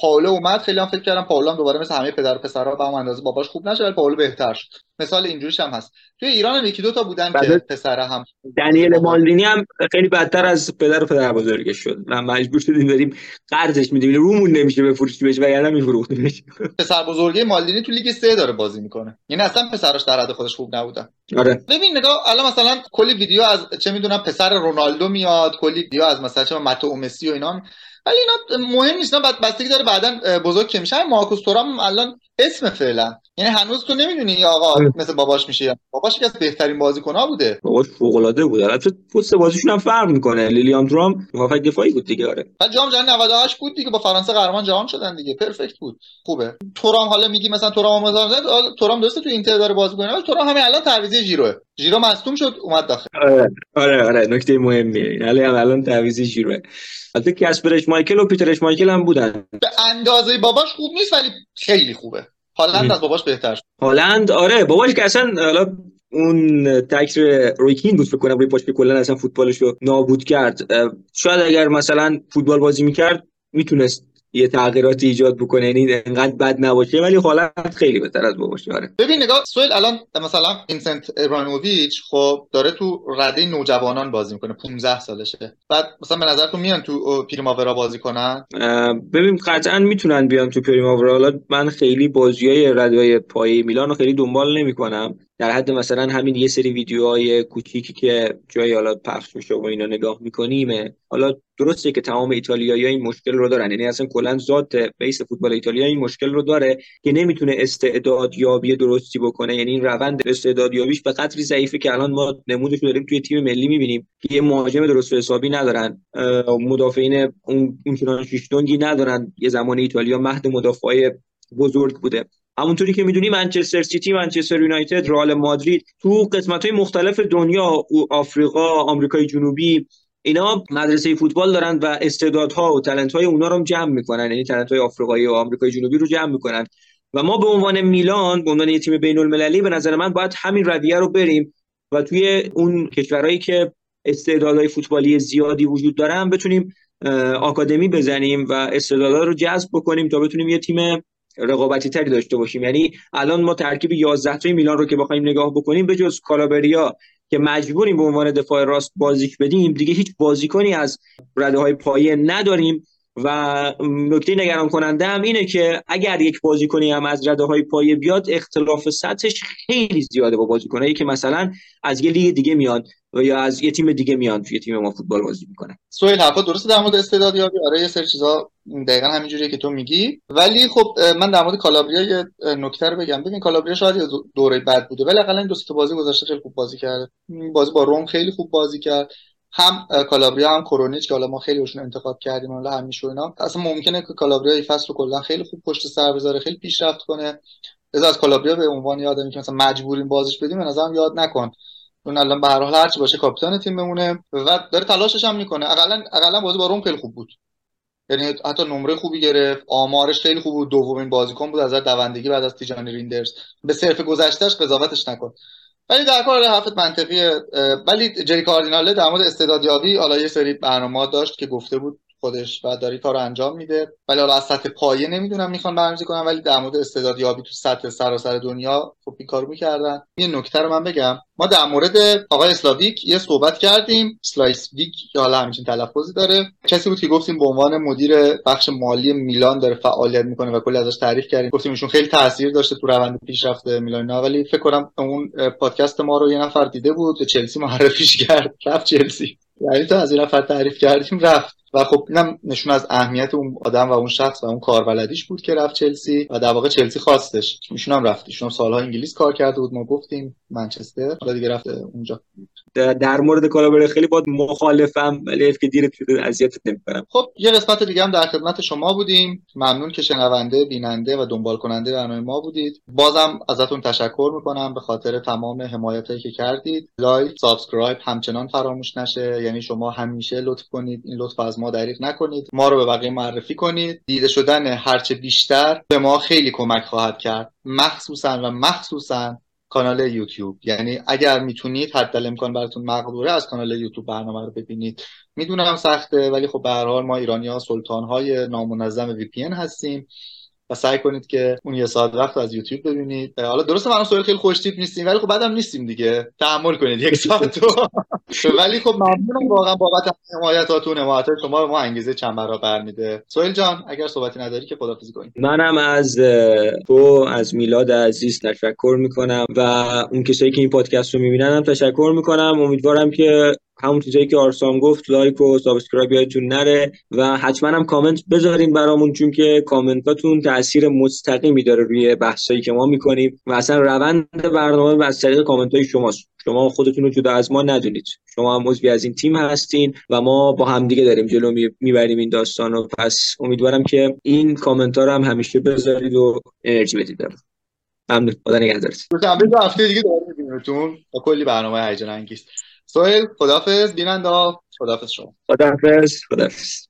پاولو اومد خیلی هم فکر کردم پاولو هم دوباره مثل همه پدر و پسرها به هم اندازه باباش خوب نشه ولی پاولو بهتر شد. مثال اینجوریش هم هست. توی ایران هم یکی دو تا بودن که پسر هم. دنیل مالدینی هم خیلی بدتر از پدر و پدر بزرگش شد. من مجبور شدیم داریم قرضش میدیم رومون نمیشه بفروشیم بهش وگرنه میفروختیمش پسر بزرگی مالدینی تو لیگ 3 داره بازی می‌کنه. یعنی اصلا پسرش در حد خودش خوب نبودن آره. ببین نگاه الان مثلا کلی ویدیو از چه می‌دونم پسر رونالدو میاد کلی ویدیو از مثلا چه ماتو مسی و اینا ولی اینا مهم نیست نه بستگی داره بعدا بزرگ که میشه. مارکوس تورام الان اسم فعلا. یعنی هنوز تو نمی‌دونی آقا آره. مثل باباش میشه باباش یکی از بهترین بازیکن‌ها بوده. باباش فوق العاده بود. البته پست بازیشون هم فرق می‌کنه. لیلیام درام مهاجم دفاعی بود دیگه آره. بعد جام جهانی 98 بود دیگه. با فرانسه قهرمان جهان شدن دیگه. پرفکت بود. خوبه. تورام حالا میگی مثلا تورام مثلا تورام درسته تو اینتر داره بازی کنه ولی تورام همین الان تعویض ژیروه ژیرو مصدوم شد اومد داخل. آره آره, آره. نکته مهمیه. الان الان تعویض ژیروه البته کاسپر مایکل و پیتر مایکل هم بودن. به اندازه باباش خوب نیست ولی خیلی خوبه. هالند از باباش بهتر شد. هالند آره باباش که اصلا حالا اون تکر روی کین بود فکر کنم روی پاش که کلا اصلا فوتبالش رو نابود کرد. شاید اگر مثلا فوتبال بازی می‌کرد می‌تونست یه تغییراتی ایجاد بکنه یعنی انقدر بد نباشه ولی حالت خیلی بهتر از باباشه آره. ببین نگاه سوال الان مثلا اینسنت ابراهیموویچ خب داره تو رده نوجوانان بازی می‌کنه 15 سالشه. بعد مثلا به نظر تو میان تو پریماورا بازی کنن؟ ببین قطعا می‌تونن بیان تو پریماورا حالا من خیلی بازیای رده پایه میلان رو خیلی دنبال نمی‌کنم. در حد مثلا همین یه سری ویدیوهای کوچیکی که جای حالا پخش میشه و اینا نگاه می‌کنیم حالا درسته که تمام ایتالیایی این مشکل رو دارن. یعنی اصلا کلا ذات بیس فوتبال ایتالیا این مشکل رو داره که نمی‌تونه استعداد یابی درستی بکنه. یعنی این روند استعداد یابیش به قدری ضعیفه که الان ما نمودش داریم توی تیم ملی می‌بینیم که یه مهاجم درست حسابی ندارن. مدافعین اون اونچنان شیشتونگی ندارن. یه زمان ایتالیا مهد مدافع بزرگ بوده. همونطوری که می‌دونی منچستر سیتی منچستر یونایتد رئال مادرید تو قسمت های مختلف دنیا آفریقا آمریکای جنوبی اینا مدرسه فوتبال دارن و استعدادها و تلنت های اونا رو جمع می‌کنن. یعنی تلنت های آفریقایی و آمریکای جنوبی رو جمع می‌کنن. و ما به عنوان میلان به عنوان یه تیم بین المللی به نظر من باید همین رویه رو بریم و توی اون کشورهایی که استعدادهای فوتبالی زیادی وجود دارن بتونیم آکادمی بزنیم و استعدادها رو جذب بکنیم تا بتونیم یه تیم رقابتی تری داشته باشیم. یعنی الان ما ترکیب 11 تای میلان رو که بخوایم نگاه بکنیم به جز کالابریا که مجبوریم به عنوان دفاع راست بازیک بدیم دیگه هیچ بازیکنی از رده های پایه نداریم. و نکته نگران کننده هم اینه که اگر یک بازیکنی هم از رده های پایه بیاد اختلاف سطحش خیلی زیاده با بازیکنایی که مثلا از یه لیگ دیگه میاد. و یا از یه تیم دیگه میان توی تیم ما فوتبال بازی می‌کنن. سویل حرفا درسته در مورد آره یه سری چیزا دقیقا همینجوریه که تو میگی. ولی خب من در مورد کالابریا یه نکته رو بگم. ببین کالابریا شاید یه دوره بد بوده ولی حداقل این دو تا بازی گذاشته خیلی خوب بازی کرده بازی با روم خیلی خوب بازی کرد. هم کالابریا هم کرونیچ که حالا ما خیلی بهشون انتقاد کردیم حالا همیشه اینا. اصلا ممکنه که کالابریا این فصل کلا خیلی خوب پشت سر بذاره خیلی پیشرفت کنه. از کالابریا به عنوان یادمی که مثلا مجبوریم بازیش بدیم به نظرم یاد نکن. اون الان به هر حال هرچی باشه کاپیتان تیم بمونه و داره تلاشش هم می‌کنه. اقلا اقلا بازی با روم خیلی خوب بود. یعنی حتی نمره خوبی گرفت آمارش خیلی خوب بود. دومین بازیکن بود از دوندگی بعد از تیجانی ریندرز به صرف گذشتهش قضاوتش نکن. ولی در کار حرفت منطقیه. ولی جری کاردیناله در مورد استعدادیابی حالا یه سری برنامه داشت که گفته بود خودش و داری کار انجام میده. ولی حالا از سطح پایه نمی‌دونم می‌خوان برنامه‌ریزی کنم ولی در مورد استعدادیابی تو سطح سراسر دنیا خب این کارو می‌کردن. یه نکته رو من بگم. ما در مورد آقای اسلایسویک یه صحبت کردیم. اسلایسویک که حالا همچین تلفظی داره. کسی بود که گفتیم به عنوان مدیر بخش مالی میلان داره فعالیت می‌کنه و کلی ازش تعریف کردیم. گفتیم ایشون خیلی تاثیر داشته تو روند پیشرفت میلان ولی فکر کنم اون پادکست ما رو یه نفر دیده بود چلسی معرفیش کرد. رفت چلسی. یعنی تو از این نفر تعریف کردیم رفت. و خب اینم نشون از اهمیت اون آدم و اون شخص و اون کاربلدیش بود که رفت چلسی و در واقع چلسی خواستش. ایشون هم رفت ایشون سالها انگلیس کار کرده بود ما گفتیم. منچستر. حالا دیگه رفته اونجا. در مورد کالابره خیلی با مخالفم ولی که دیر شده اذیت نمی‌کنم. خب یه قسمت دیگه هم در خدمت شما بودیم. ممنون که شنونده بیننده و دنبال کننده برنامه ما بودید. بازم ازتون تشکر می‌کنم به خاطر تمام حمایتایی که کردید. لایک سابسکرایب همچنان فراموش نشه. یعنی شما همیشه لطف کنید. این لطف از ما دریغ نکنید. ما رو به بقیه معرفی کنید. دیده شدن هرچه بیشتر به ما خیلی کمک خواهد کرد. مخصوصا و مخصوصا کانال یوتیوب. یعنی اگر می‌تونید حد امکان براتون مقدوره از کانال یوتیوب برنامه رو ببینید. می‌دونم سخته ولی خب به هر حال ما ایرانی ها سلطان های نامنظم وی پی هستیم. و سعی کنید که اون یه ساعت وقت از یوتیوب ببینید. حالا درسته من سوال خیلی خوش تیپ نیستیم ولی خب بعدم نیستیم دیگه. تحمل کنید یک ساعت [laughs] ولی خب ممنونم واقعا بابت حمایتاتون حمایت شما به ما انگیزه چند برابر میده سویل جان اگر صحبتی نداری که خدافظی کنید منم از تو از میلاد عزیز تشکر می‌کنم و اون کسایی که این پادکست رو می‌بینن هم تشکر می‌کنم. امیدوارم که همون چیزایی که آرسام گفت لایک و سابسکرایب یادتون نره و حتما هم کامنت بذارین برامون چون که کامنتاتون تاثیر مستقیمی داره روی بحثایی که ما می‌کنیم و اصلا روند برنامه از طریق کامنت های شماست. شما خودتون رو جدا از ما ندونید. شما هم عضوی از این تیم هستین و ما با همدیگه داریم جلو می‌بریم این داستان و پس امیدوارم که این کامنت ها رو هم همیشه بذارید و انرژی بدید ممنون. خدا نگهدارتون. هفته دیگه با کلی برنامه هیجان انگیز. سوهل خدافز بیننده خدافز شما. خدافز خدافز